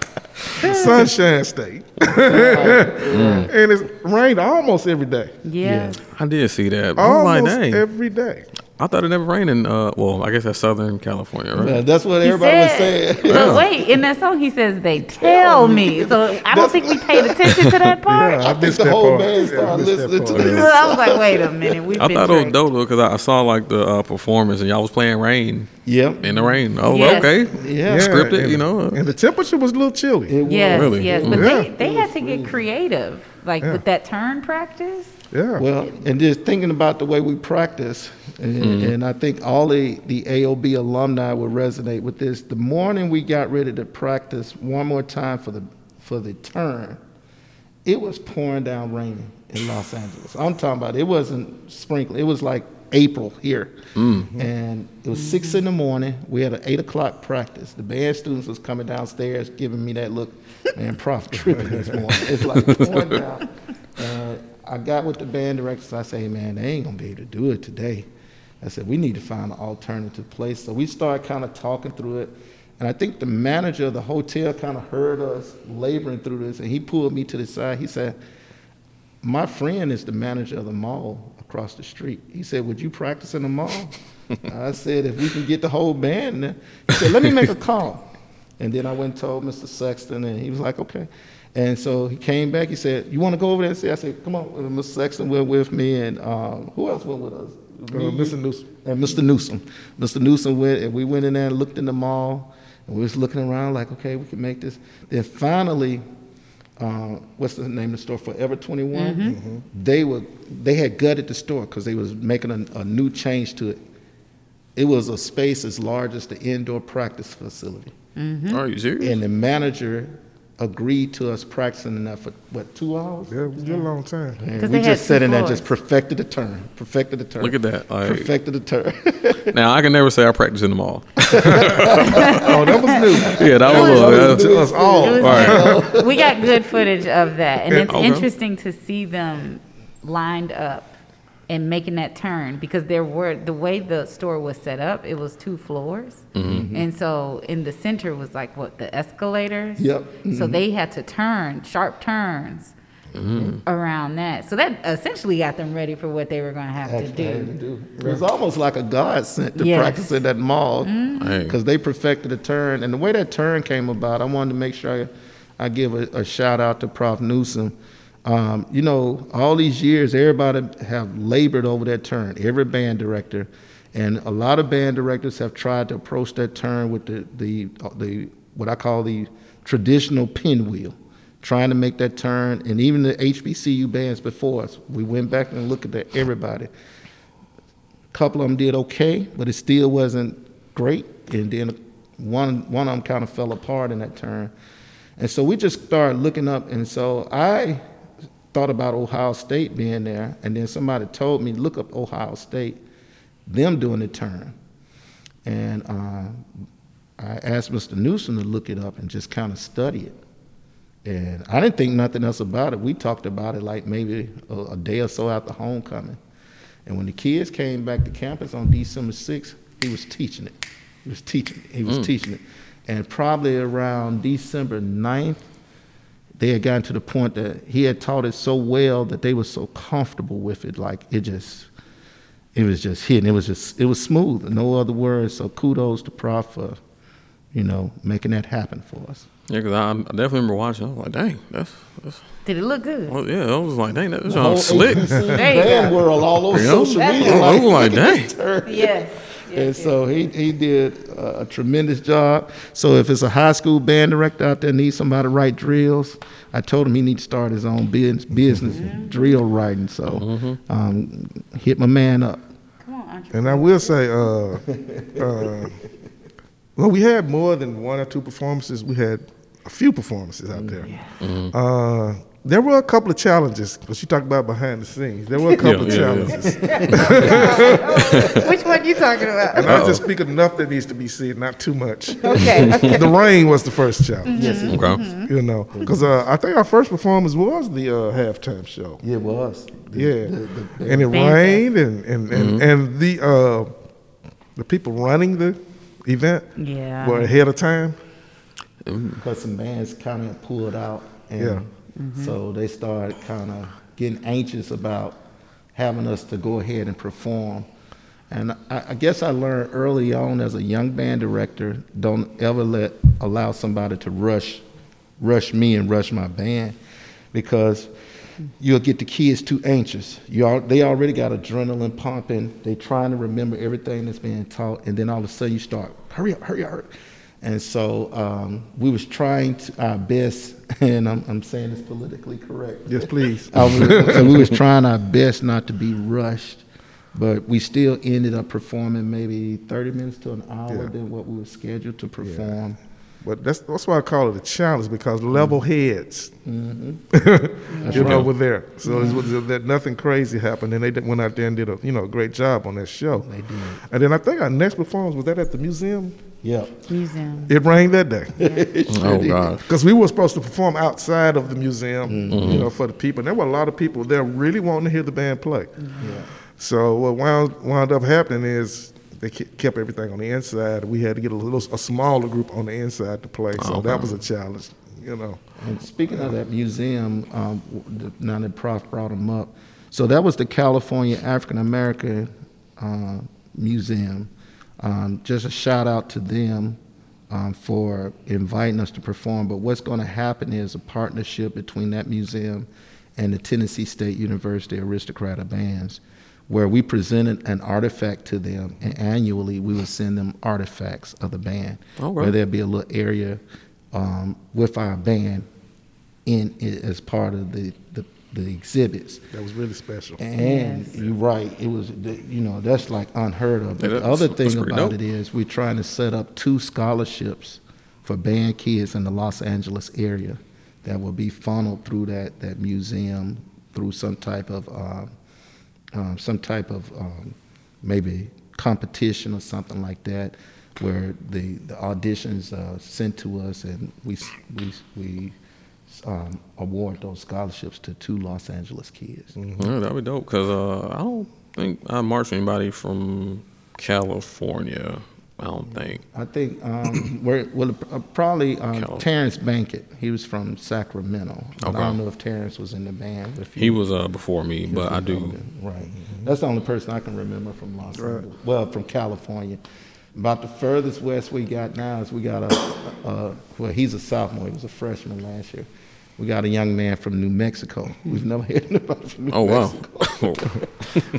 Sunshine State. and it's rained almost every day. Yeah, I did see that. I was like, Almost every day. I thought it never rained in uh well, I guess that's Southern California, right? Yeah, that's what He everybody was saying. But wait, in that song he says they tell me. So I don't think we paid attention to that part. Yeah, I missed the whole part. band I started missed that listening to part. this. I was like, wait a minute, we've I been thought it was tricked. dope though because I, I saw like the uh, performance and y'all was playing rain Yep. in the rain. Oh, Yes. okay. Yeah. Scripted, and- you know. And the temperature was a little chilly. It was. Yes, Really? yes, but Yeah. they, they had to get creative. like Yeah. with that turn practice. Yeah. Well, and just thinking about the way we practice, and, and I think all the, the AOB alumni will resonate with this. The morning we got ready to practice one more time for the for the turn, it was pouring down rain in Los Angeles. I'm talking about it wasn't sprinkling. It was like April here, and it was six in the morning. We had an eight o'clock practice. The band students was coming downstairs, giving me that look. Man, prof tripping this morning. It's like pouring down. Uh, I got with the band directors. I say, man, they ain't gonna be able to do it today. I said, we need to find an alternative place. So we started kind of talking through it. And I think the manager of the hotel kind of heard us laboring through this, and he pulled me to the side. He said, my friend is the manager of the mall across the street. He said, Would you practice in the mall? I said, If we can get the whole band there. He said, Let me make a call. And then I went and told Mr. Sexton, and he was like, Okay. And so he came back. He said, You want to go over there and see? I said, Come on. And Mr. Sexton went with me, and um, who else went with us? Uh, Me, Mr. Newsom. and Mr. Newsom. Mr. Newsom went, and we went in there and looked in the mall, and we was looking around like, okay, we can make this. Then finally, uh, what's the name of the store? Forever 21. They were they had gutted the store because they was making a, a new change to it. It was a space as large as the indoor practice facility, Are you serious? and the manager agreed to us practicing that for what two hours. Yeah, it was a long time. And 'Cause we just sat in there, just perfected the turn, perfected the turn. Look at that. Like, perfected the turn. now I can never say I practiced in the mall. Oh, that was new. yeah, that was a That little. was to us all. Was Right. good. we got good footage of that, and it's Okay. interesting to see them lined up and making that turn because there were the way the store was set up. It was two floors, Mm-hmm. and so in the center was like what the escalators. Yep. So they had to turn sharp turns Mm-hmm. around that. So that essentially got them ready for what they were going to have to Actually, I to do. do. It was almost like a God sent to Yes. practice in that mall Hey. because they perfected the turn. And the way that turn came about, I wanted to make sure I, I give a, a shout out to Prof. Newsom. Um, you know, all these years, everybody have labored over that turn, every band director. And a lot of band directors have tried to approach that turn with the, the, the what I call the traditional pinwheel trying to make that turn, and even the HBCU bands before us, we went back and looked at that, everybody. A couple of them did okay, but it still wasn't great, and then one one of them kind of fell apart in that turn, and so we just started looking up, and so I thought about Ohio State being there, and then somebody told me look up Ohio State, them doing the turn, and uh, I asked Mr. Newsom to look it up and just kind of study it. And I didn't think nothing else about it. We talked about it like maybe a, a day or so after homecoming. And when the kids came back to campus on December 6th, he was teaching it. He was teaching it. He was teaching it. And probably around December 9th, they had gotten to the point that he had taught it so well that they were so comfortable with it. Like it just, it was just hitting. It was just, it was smooth. No other words. So kudos to Prof for, you know, making that happen for us. Yeah, because I, I definitely remember watching. I was like, dang, that's, that's Did it look good? well, yeah. I was like, dang, that The sounds whole slick. HBCU There band world all over You know? social media. I was like, look dang. Yes. And so he, he did a, a tremendous job. So if it's a high school band director out there needs somebody to write drills, I told him he needs to start his own business, business drill writing. So um, hit my man up. Come on, And I will say, uh, uh, well, we had more than one or two performances. We had a few performances out there. Uh, there were a couple of challenges because you talked about behind the scenes. There were a couple Yeah, of yeah, yeah. challenges. Which one you talking about? And I just speak enough that needs to be said, not too much. Okay. okay. the rain was the first challenge. Yes, it Okay. You know, because uh, I think our first performance was the uh, halftime show. Yeah, it was. The- Yeah, the- the- and it rained, and and and, and the uh, the people running the event Yeah. were ahead of time. because some bands kind of pulled out, and Yeah. Mm-hmm. so they started kind of getting anxious about having us to go ahead and perform. And I, I guess I learned early on as a young band director, don't ever let allow somebody to rush, rush me and rush my band, because mm-hmm. you'll get the kids too anxious. You all, they already got adrenaline pumping. They trying to remember everything that's being taught, and then all of a sudden you start hurry up, hurry up, hurry. And so um, we was trying to, our best, and I'm, I'm saying this politically correct. Yes, please. Was, so we was trying our best not to be rushed, but we still ended up performing maybe 30 minutes to an hour Yeah. than what we were scheduled to perform. But that's that's why I call it a challenge because level heads, Mm-hmm. you know, were there. So it was that nothing crazy happened, and they did- went out there and did a you know a great job on that show. They did. And then I think our next performance was that at the museum. Yep. Museum. It rained that day Oh God. because we were supposed to perform outside of the museum, Mm-hmm. you know, for the people. And there were a lot of people there really wanting to hear the band play. Yeah. So what wound, wound up happening is they kept everything on the inside. We had to get a little a smaller group on the inside to play. So Okay. that was a challenge, you know. And speaking of that museum, um, w- now that Prof brought them up, so that was the California African American uh, Museum. Um, just a shout out to them um, for inviting us to perform. But what's going to happen is a partnership between that museum and the Tennessee State University Aristocrat of Bands, where we presented an artifact to them, and annually we would send them artifacts of the band, Okay. where there'd be a little area um, with our band in it as part of the, the, the exhibits. That was really special. And Yes. you're right. It was, you know, that's like unheard of. But Yeah, the other thing about dope. it is we're trying to set up two scholarships for band kids in the Los Angeles area that will be funneled through that, that museum through some type of um, um, some type of um, maybe competition or something like that, where the, the auditions are sent to us and we we we um, award those scholarships to two Los Angeles kids. Yeah, that'd be dope. Cause uh, I don't think I marched anybody from California. I don't think. I think um, where well uh, probably um, Terrence Bankett. He was from Sacramento. Okay. I don't know if Terrence was in the band. If He was uh before me, but I do. Right. That's the only person I can remember from Los Angeles. Well, from California. About the furthest west we got now is we got a, a well, he's a sophomore. He was a freshman last year. We got a young man from New Mexico. We've never anybody from New Oh wow. Mexico.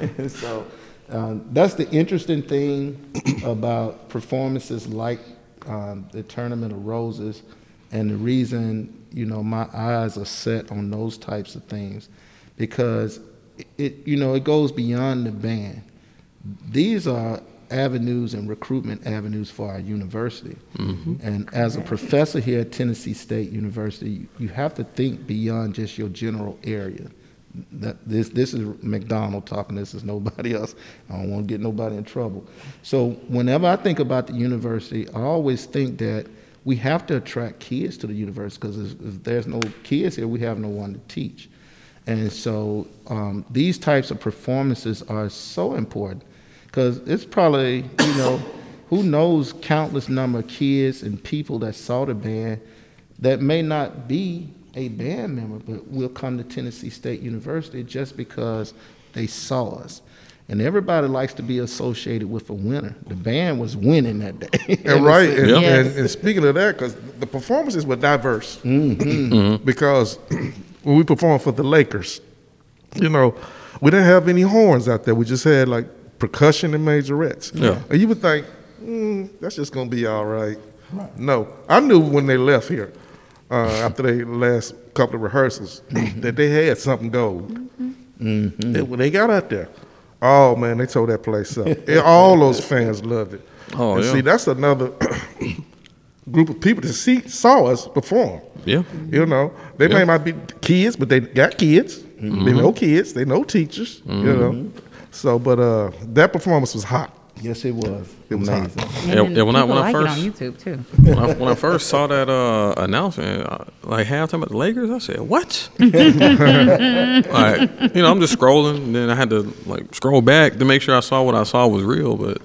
And so um, that's the interesting thing about performances like um, the Tournament of Roses, and the reason you know my eyes are set on those types of things, because it, it you know it goes beyond the band. These are avenues and recruitment avenues for our university. And as a professor here at Tennessee State University, you, you have to think beyond just your general area. That this this is McDonald talking. This is nobody else. I don't want to get nobody in trouble. So whenever I think about the university, I always think that we have to attract kids to the university because if there's no kids here, we have no one to teach. And so um, these types of performances are so important because it's probably, you know, who knows countless number of kids and people that saw the band that may not be a band member, but will come to Tennessee State University just because they saw us. And everybody likes to be associated with a winner. The band was winning that day. And right, and, Yeah. and, and speaking of that, because the performances were diverse, mm-hmm. Mm-hmm. because when we performed for the Lakers, you know, we didn't have any horns out there. We just had like percussion and majorettes. Yeah. and you would think mm, that's just gonna be all right. right. No, I knew when they left here uh, after they last couple of rehearsals that they had something gold. And when they got out there, oh man, they tore that place up. And all those fans loved it. Oh, and yeah. see, that's another group of people that see saw us perform. Yeah. You know, they may not be kids, but they got kids. They know kids. They know teachers. You know, so but uh, that performance was hot. yes, it was. It was hot. amazing. And Yeah, yeah, when I- people when I like first- it on YouTube too. when, I, when I first saw that uh, announcement, uh, like halftime at the Lakers, I said, "What?" like, you know, I'm just scrolling, and then I had to like scroll back to make sure I saw what I saw was real. But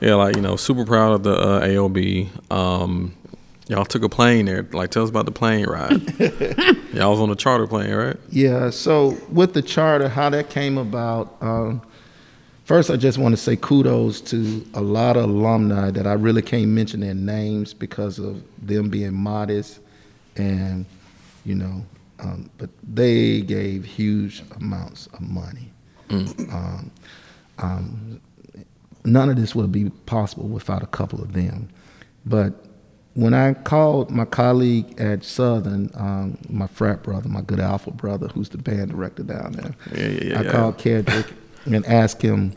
yeah, like you know, super proud of the uh, AOB. Um, y'all took a plane there. Like, tell us about the plane ride. y'all was on a charter plane, right? Yeah, so with the charter, how that came about, um, first I just want to say kudos to a lot of alumni that I really can't mention their names because of them being modest and, you know, um, but they gave huge amounts of money. Um, um, none of this would be possible without a couple of them. But when I called my colleague at Southern, um, my frat brother, my good alpha brother, who's the band director down there, Yeah, yeah, yeah, I called Kedric and asked him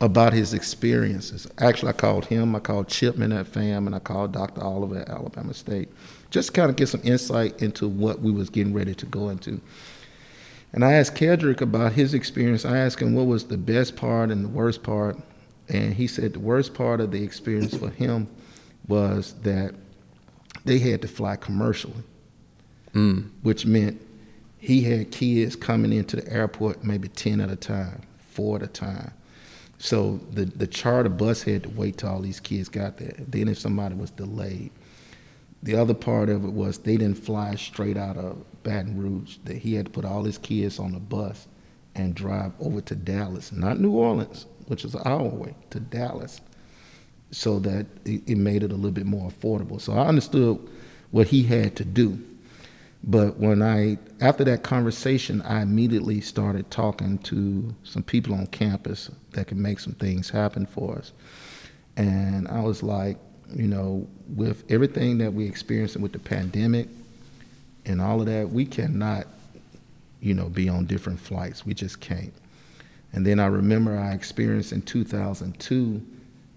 about his experiences. Actually, I called him, I called Chipman at FAM, and I called Dr. Oliver at Alabama State, just kind of get some insight into what we was getting ready to go into. And I asked Kedric about his experience. I asked him what was the best part and the worst part. And he said the worst part of the experience for him was that they had to fly commercially, hmm. which meant he had kids coming into the airport maybe 10 at a time, four at a time. So the, the charter bus had to wait till all these kids got there. Then if somebody was delayed, the other part of it was they didn't fly straight out of Baton Rouge. That he had to put all his kids on a bus and drive over to Dallas, not New Orleans, which is an hour away, to Dallas, so that it, it made it a little bit more affordable. So I understood what he had to do. But when I, after that conversation, I immediately started talking to some people on campus that can make some things happen for us. And I was like, you know, with everything that we experiencing with the pandemic and all of that, we cannot, you know, be on different flights. We just can't. And then I remember I experienced in 2002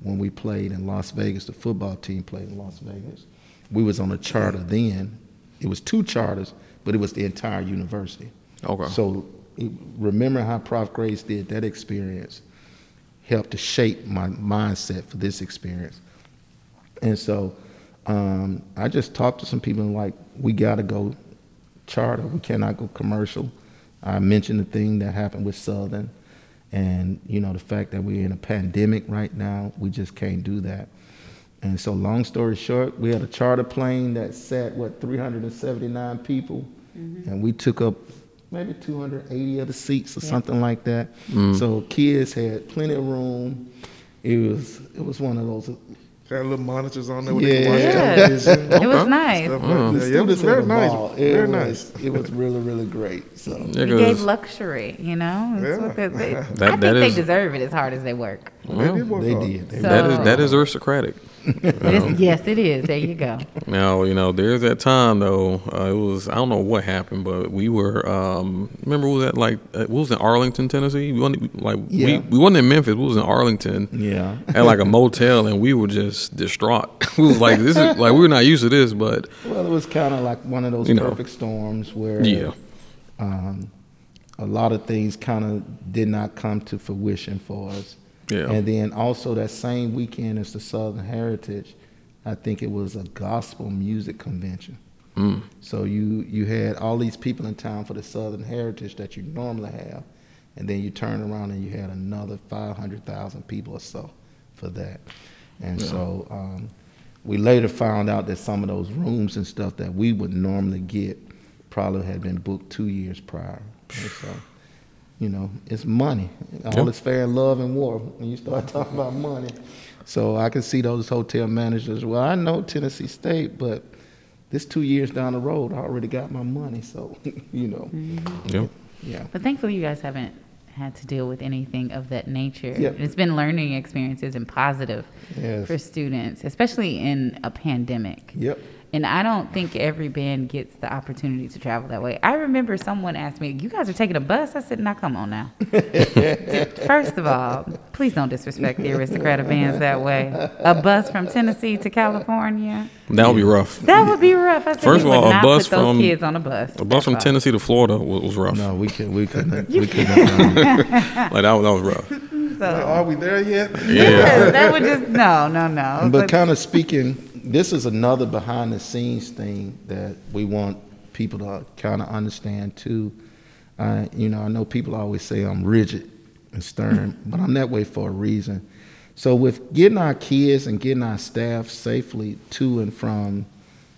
when we played in Las Vegas. The football team played in Las Vegas. We was on a charter then. It was two charters, but it was the entire university. Okay. So it, remember how Prof. Grace did that experience helped to shape my mindset for this experience. And so um, I just talked to some people and like, we got to go charter. We cannot go commercial. I mentioned the thing that happened with Southern and, you know, the fact that we're in a pandemic right now. We just can't do that. And so long story short, we had a charter plane that sat, what, 379 people. Mm-hmm. And we took up maybe 280 of the seats or something like that. Mm. So kids had plenty of room. It was it was one of those Had little monitors on there where Yeah. they can watch Yeah. television. It was nice. Stuff mm. like that. Yeah, it was very nice. It Very was, nice. It was really, really great. So Yeah, gave luxury, you know. That's Yeah. what they, they, That- I think that they deserve it as hard as they work. They did work they hard. did. They So- that is that is aristocratic. It is- yes, it is. There you go. Now you know there's that time though. Uh, it was I don't know what happened, but we were um, remember we was at like uh, we was in Arlington, Tennessee. We wasn't like Yeah. we we wasn't in Memphis. We was in Arlington. Yeah. at like a motel, and we were just distraught. we was like this is like we're not used to this, but Well, it was kind of like one of those You know. perfect storms where Yeah. um, a lot of things kind of did not come to fruition for us. Yeah. And then also that same weekend as the Southern Heritage, I think it was a gospel music convention. mm, So you you had all these people in town for the Southern Heritage that you normally have, and then you turn around and you had another five hundred thousand people or so for that. And so um, we later found out that some of those rooms and stuff that we would normally get probably had been booked two years prior. And so, you know, it's money. All Yep. is fair in love and war when you start talking about money. So I can see those hotel managers. Well, I know Tennessee State, but this two years down the road, I already got my money. So, you know, mm-hmm. yeah. yeah. But thankfully, you guys haven't had to deal with anything of that nature. Yep. It's been learning experiences and positive Yes. for students, especially in a pandemic. Yep. And I don't think every band gets the opportunity to travel that way. I remember someone asked me, "You guys are taking a bus?" I said, "Now come on now." First of all, please don't disrespect the aristocratic bands that way. A bus from Tennessee to California. That would be rough. That would be rough. I said, First of all, a bus those from- kids on a bus. A bus from all. Tennessee to Florida was, was rough. No, we could we couldn't we couldn't have done it. Like that, was- that was rough. So, Are we there yet? Yeah. that would just no, no, no. But kind of speaking, this is another behind the scenes thing that we want people to kind of understand too. I, you know, I know people always say I'm rigid and stern, but I'm that way for a reason. So with getting our kids and getting our staff safely to and from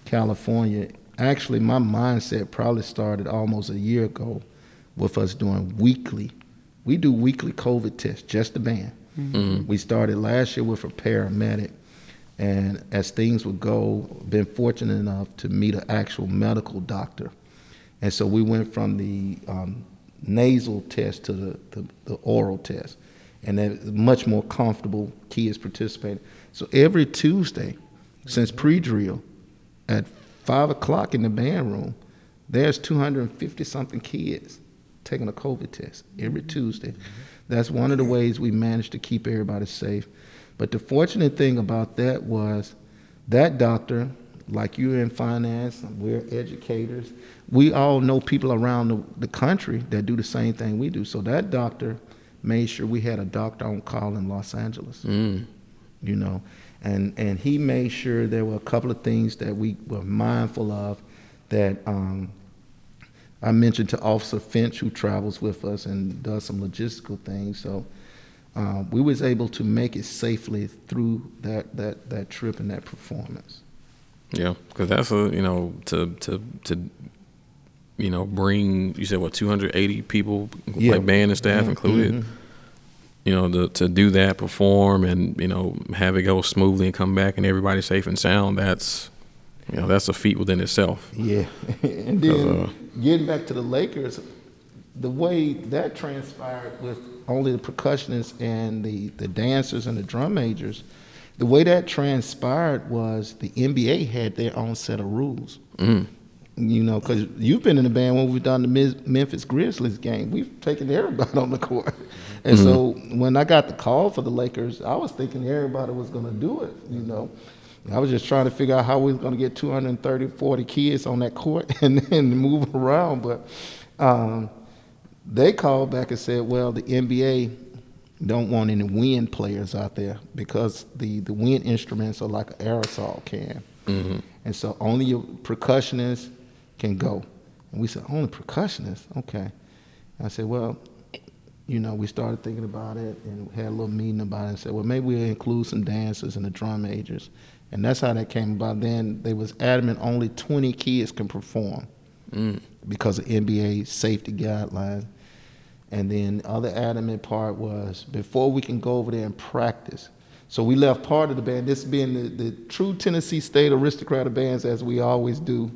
California, actually my mindset probably started almost a year ago with us doing weekly. We do weekly COVID tests, just the band. Mm-hmm. We started last year with a paramedic, and as things would go, been fortunate enough to meet an actual medical doctor, and so we went from the um, nasal test to the, the, the oral test, and that much more comfortable kids participating. So every Tuesday, since pre-drill, at five o'clock in the band room, there's 250 something kids taking a COVID test every Tuesday. That's one of the ways we managed to keep everybody safe. But the fortunate thing about that was that doctor, like you in finance, we're educators. We all know people around the, the country that do the same thing we do. So that doctor made sure we had a doctor on call in Los Angeles. Mm. You know, and and he made sure there were a couple of things that we were mindful of that um, I mentioned to Officer Finch, who travels with us and does some logistical things. So um, we was able to make it safely through that that that trip and that performance. Yeah, because that's a you know to to to you know bring you said what 280 people Yeah. like band and staff included. mhm. You know to to do that, perform, and you know have it go smoothly and come back and everybody safe and sound. That's you know that's a feat within itself. Yeah, and then Uh, getting back to the Lakers, the way that transpired with only the percussionists and the, the dancers and the drum majors, the way that transpired was the NBA had their own set of rules. Mm. You know, because you've been in the band when we've done the Memphis Grizzlies game. We've taken everybody on the court. And so when I got the call for the Lakers, I was thinking everybody was going to do it, you know. I was just trying to figure out how we was going to get 230, 40 kids on that court and then move around. But um, they called back and said, well, the NBA don't want any wind players out there because the, the wind instruments are like an aerosol can. Mm-hmm. And so only your percussionists can go. And we said, only percussionists? Okay. I said, well, you know, we started thinking about it and had a little meeting about it and said, well, maybe we'll include some dancers and the drum majors. And that's how that came about. Then they was adamant only 20 kids can perform mm. because of NBA safety guidelines. And then the other adamant part was before we can go over there and practice. So we left part of the band, this being the, the true Tennessee State aristocrat of bands as we always do.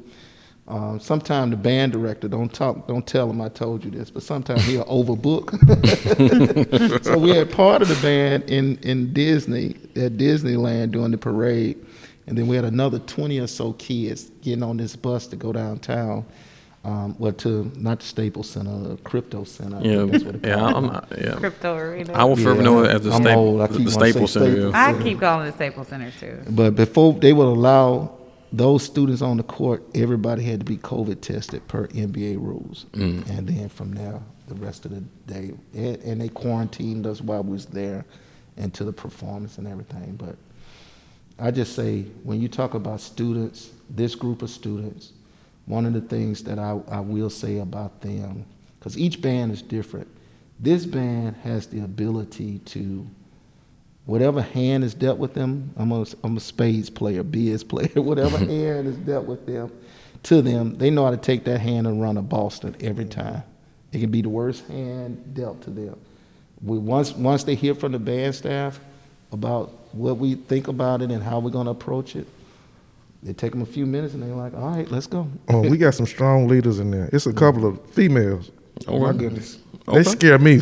Um, sometimes the band director don't talk, don't tell him I told you this, but sometimes he'll overbook. so we had part of the band in in Disney at Disneyland during the parade, and then we had another twenty or so kids getting on this bus to go downtown. Um, well, to not the Staples Center, the Crypto Center. Yeah, that's what it yeah. I'm not, yeah. Crypto arena. I will forever Yeah, know it as the, I'm sta- old. The, the Staples Center. Staples. yeah. I keep calling it Staples Center too. But before they would allow those students on the court, everybody had to be COVID tested per NBA rules. And then from there, the rest of the day, and, and they quarantined us while we was there into the performance and everything. But I just say, when you talk about students, this group of students, one of the things that I, I will say about them, because each band is different, this band has the ability to whatever hand is dealt with them, I'm a, I'm a spades player, biz player, whatever hand is dealt with them, to them, they know how to take that hand and run a Boston every time. It can be the worst hand dealt to them. We, once, once they hear from the band staff about what we think about it and how we're going to approach it, it take them a few minutes and they're like, all right, let's go. Oh, we got some strong leaders in there. It's a couple of females. Oh, my really? goodness. They scare me. you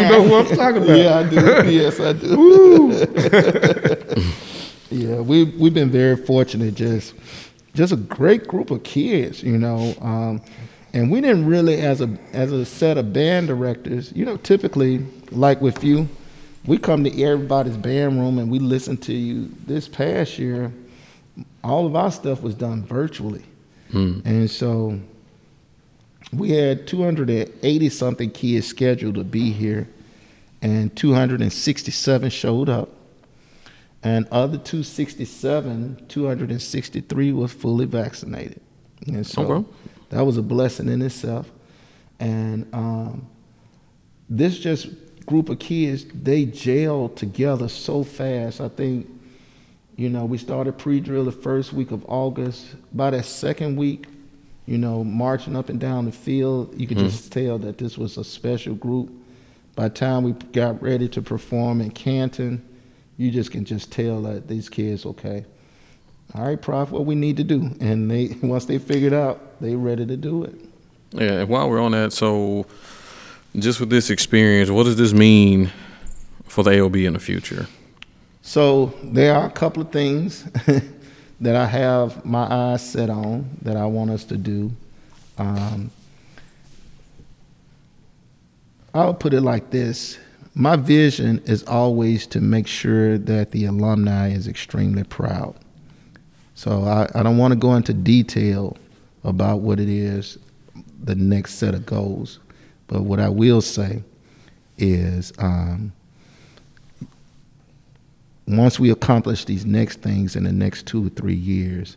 know who I'm talking about. Yeah, I do. yes, I do. yeah, we we've been very fortunate. Just just a great group of kids, you know. Um, and we didn't really, as a as a set of band directors, you know, typically like with you, we come to everybody's band room and we listen to you. This past year, all of our stuff was done virtually, and so we had 280 something kids scheduled to be here and 267 showed up. And other 267 263 was fully vaccinated. And so Okay. that was a blessing in itself. And um, this just group of kids they gelled together so fast i think you know we started pre-drill the first week of august by that second week you know, marching up and down the field, you could just mm-hmm. tell that this was a special group. By the time we got ready to perform in Canton, you just can just tell that these kids, okay, all right, Prof, what we need to do. And they once they figured out, they ready to do it. Yeah, and while we're on that, so just with this experience, what does this mean for the AOB in the future? So there are a couple of things that I have my eyes set on that I want us to do. Um, I'll put it like this. My vision is always to make sure that the alumni is extremely proud. So I, I don't want to go into detail about what it is, the next set of goals. But what I will say is um, once we accomplish these next things in the next two or three years,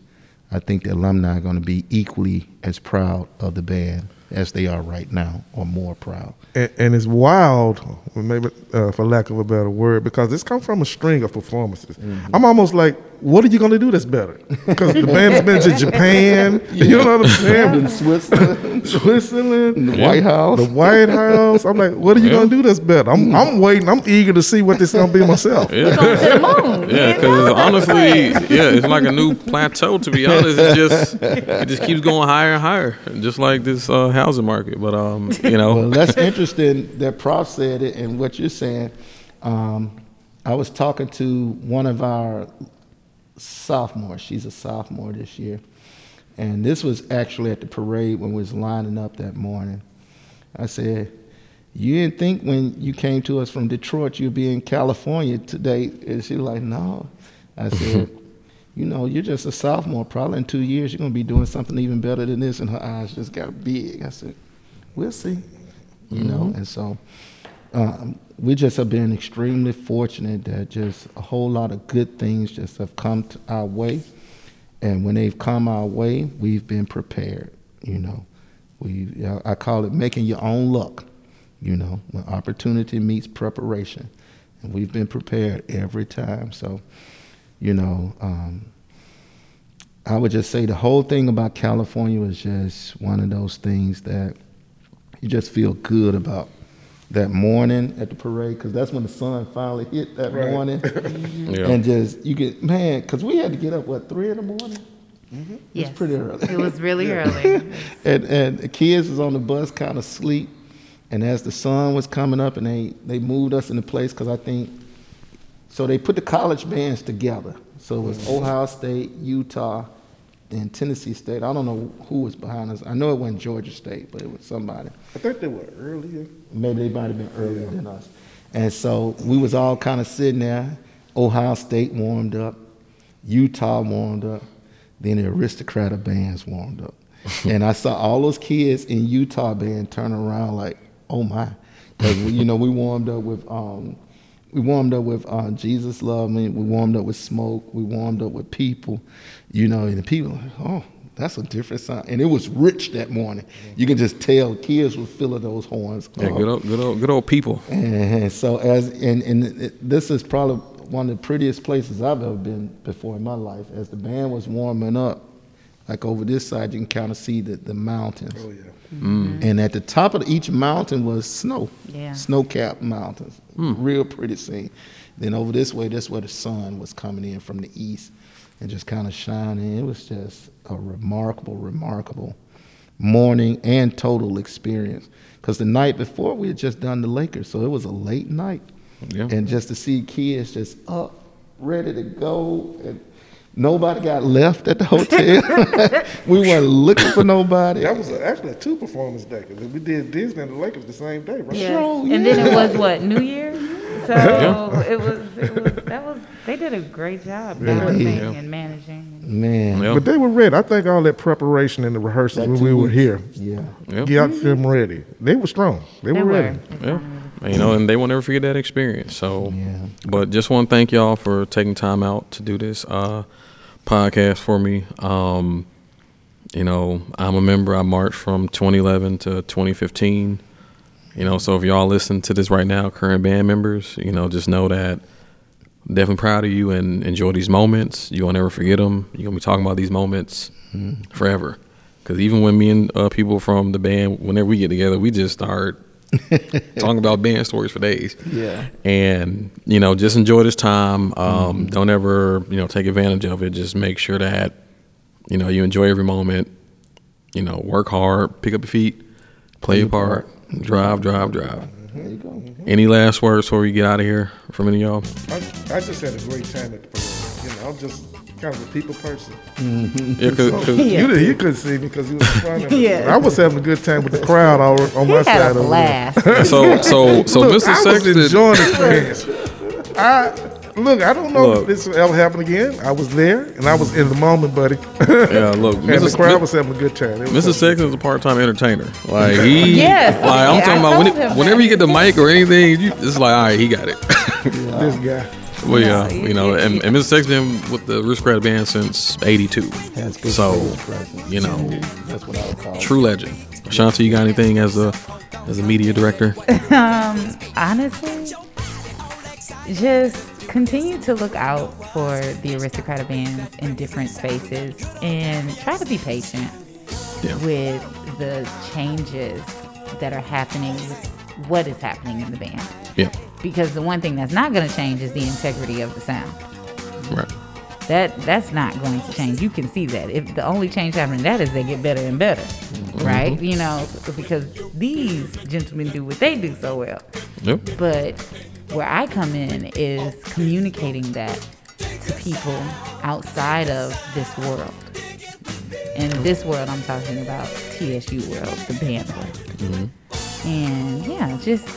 I think the alumni are going to be equally as proud of the band as they are right now, or more proud. And, and it's wild, maybe uh, for lack of a better word, because this comes from a string of performances. Mm-hmm. I'm almost like, what are you going to do that's better? Because the band's been to Japan, you know what I'm saying? In Switzerland, Switzerland, the White House. the White House. I'm like, what are you Yeah. going to do that's better? I'm, I'm waiting. I'm eager to see what this is going to be myself. Yeah. Going to the moon. Yeah, because honestly, yeah, it's like a new plateau. To be honest, it's just it just keeps going higher and higher, just like this uh, housing market. But um, you know, Well, that's interesting that Prof said it and what you're saying. Um, I was talking to one of our sophomores. She's a sophomore this year. And this was actually at the parade when we was lining up that morning. I said, you didn't think when you came to us from Detroit you'd be in California today. And she was like, no. I said, you know, you're just a sophomore. Probably in two years you're going to be doing something even better than this. And her eyes just got big. I said, we'll see. You know, and so um, we just have been extremely fortunate that just a whole lot of good things just have come our way. And when they've come our way, we've been prepared. You know, we I call it making your own luck. You know, when opportunity meets preparation, and we've been prepared every time. So, you know, um, I would just say the whole thing about California is just one of those things that you just feel good about that morning at the parade because that's when the sun finally hit that Right. morning yeah, and just you get man because we had to get up what three in the morning yes. It was pretty early. It was really early. and and the kids was on the bus kind of sleep and as the sun was coming up and they they moved us into place because i think so they put the college bands together so it was mm-hmm. ohio state utah and tennessee state i don't know who was behind us i know it wasn't georgia state but it was somebody I think they were earlier. maybe they might have been earlier than us. And so we was all kind of sitting there. Ohio State warmed up, Utah warmed up, then the aristocrat of bands warmed up. and I saw all those kids in Utah band turn around like, oh my. Because, you know, we warmed up with, um, we warmed up with uh, Jesus Love Me. We warmed up with Smoke. We warmed up with people, you know, and the people, like, oh, that's a different sound. And it was rich that morning. You can just tell kids were filling those horns. yeah, up. good old, good old, good old people. And so as and, and it, this is probably one of the prettiest places I've ever been before in my life. As the band was warming up, like over this side, you can kind of see the, the mountains. Oh yeah. And at the top of each mountain was snow, Yeah. snow-capped mountains, Mm. real pretty scene. Then over this way, that's where the sun was coming in from the east and just kind of shining. It was just a remarkable, remarkable morning and total experience. Because the night before we had just done the Lakers, so it was a late night, Yeah. and just to see kids just up, ready to go, and nobody got left at the hotel. we weren't looking for nobody. That was a, actually a two performance day because we did Disney and the Lakers the same day, right? Yes. Sure, And then it was what New Year's. So Yeah. it was it was that was they did a great job They balancing did. and managing. Man, Yeah. But they were ready. I think all that preparation and the rehearsals when two we were here Yeah. Yeah. got them ready. They were strong. They, They were were. ready. Yeah. You know, and they will never forget that experience. So, Yeah. but just want to thank y'all for taking time out to do this uh, podcast for me. Um, you know, I'm a member. I marched from 2011 to 2015. You know, so if y'all listen to this right now, current band members, you know, just know that I'm definitely proud of you and enjoy these moments. You will never forget them. You're gonna be talking about these moments forever. Because even when me and uh, people from the band, whenever we get together, we just start talking about band stories for days. Yeah. And you know, just enjoy this time. Um, Don't ever you know take advantage of it. Just make sure that you know you enjoy every moment. You know, work hard, pick up your feet, play your part, mm-hmm. drive, drive, drive. Mm-hmm. There you go. Mm-hmm. Any last words before we get out of here from any of y'all? I, I just had a great time at the parade. You know, I'm just kind of a people person. Yeah, cause, 'cause- Yeah. You, didn't- you couldn't see me because you was in front. Yeah. I was having a good time with the crowd all on He my had side a of the blast. so so so Look, Mr. I was Sexton. enjoying the experience. I look. I don't know Look. if this will ever happen again. I was there and I was in the moment, buddy. Yeah, look, and the Mrs. crowd was having a good time. It was is a part-time entertainer. Like he, Yes. like I'm Yeah, talking I about when it, whenever you get the mic or anything, you, it's like, all right, he got it. this guy. Well, yeah, No, you know, it- and, and Mr. Sexton been with the Aristocrat band since '82, Has good so you know, That's what I would call it. true legend. Shanti, you got anything as a as a media director? um, honestly, just continue to look out for the aristocrat bands in different spaces and try to be patient Yeah. with the changes that are happening with what is happening in the band. Yeah, Because the one thing that's not going to change is the integrity of the sound. right. That that's not going to change. You can see that. If the only change happening that is they get better and better, Mm-hmm. right? You know, because these gentlemen do what they do so well. Yep. But where I come in is communicating that to people outside of this world. And this world, I'm talking about TSU world, the band world. Mm-hmm. And yeah, just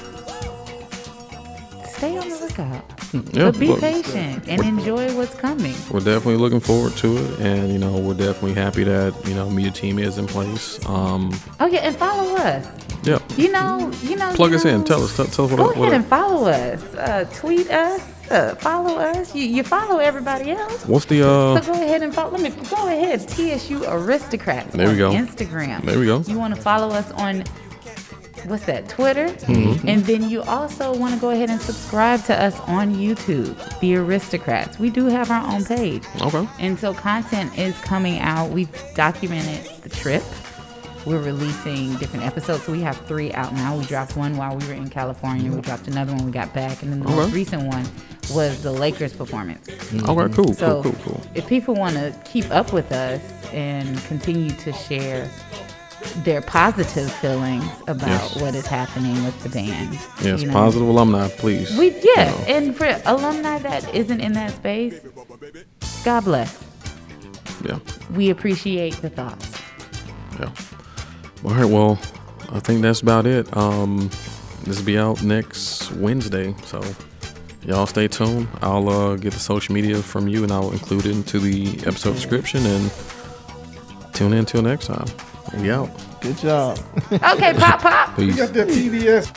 stay on the lookout. Yeah, but be look, patient and enjoy what's coming. We're definitely looking forward to it, and you know, we're definitely happy that you know media team is in place. Um, Oh yeah, and follow us. yeah. You know, you know. Plug you us in. Tell us. Tell, tell us what. Go what ahead and follow us. Uh, tweet us. Uh, follow us. You, you follow everybody else. what's the uh? So go ahead and follow. Let me go ahead. TSU Aristocrats. There we on go. Instagram. There we go. You want to follow us on what's that? Twitter. Mm-hmm. And then you also want to go ahead and subscribe to us on YouTube, The Aristocrats. We do have our own page. Okay. And so content is coming out. We've documented the trip. We're releasing different episodes. So we have three out now. We dropped one while we were in California. We dropped another one we got back. And then the most recent one was the Lakers performance. Okay. Cool. So cool. Cool. Cool. if people want to keep up with us and continue to share their positive feelings about Yes. what is happening with the band. Yes. you know. Positive alumni, please. We yeah, You know. and for alumni that isn't in that space, God bless. Yeah. We appreciate the thoughts. Yeah. All right. Well, I think that's about it. Um, this will be out next Wednesday, so y'all stay tuned. I'll uh, get the social media from you, and I'll include it into the episode description. And tune in until next time. Yep. Good job. Okay, pop, pop. Peace. You got that TDS.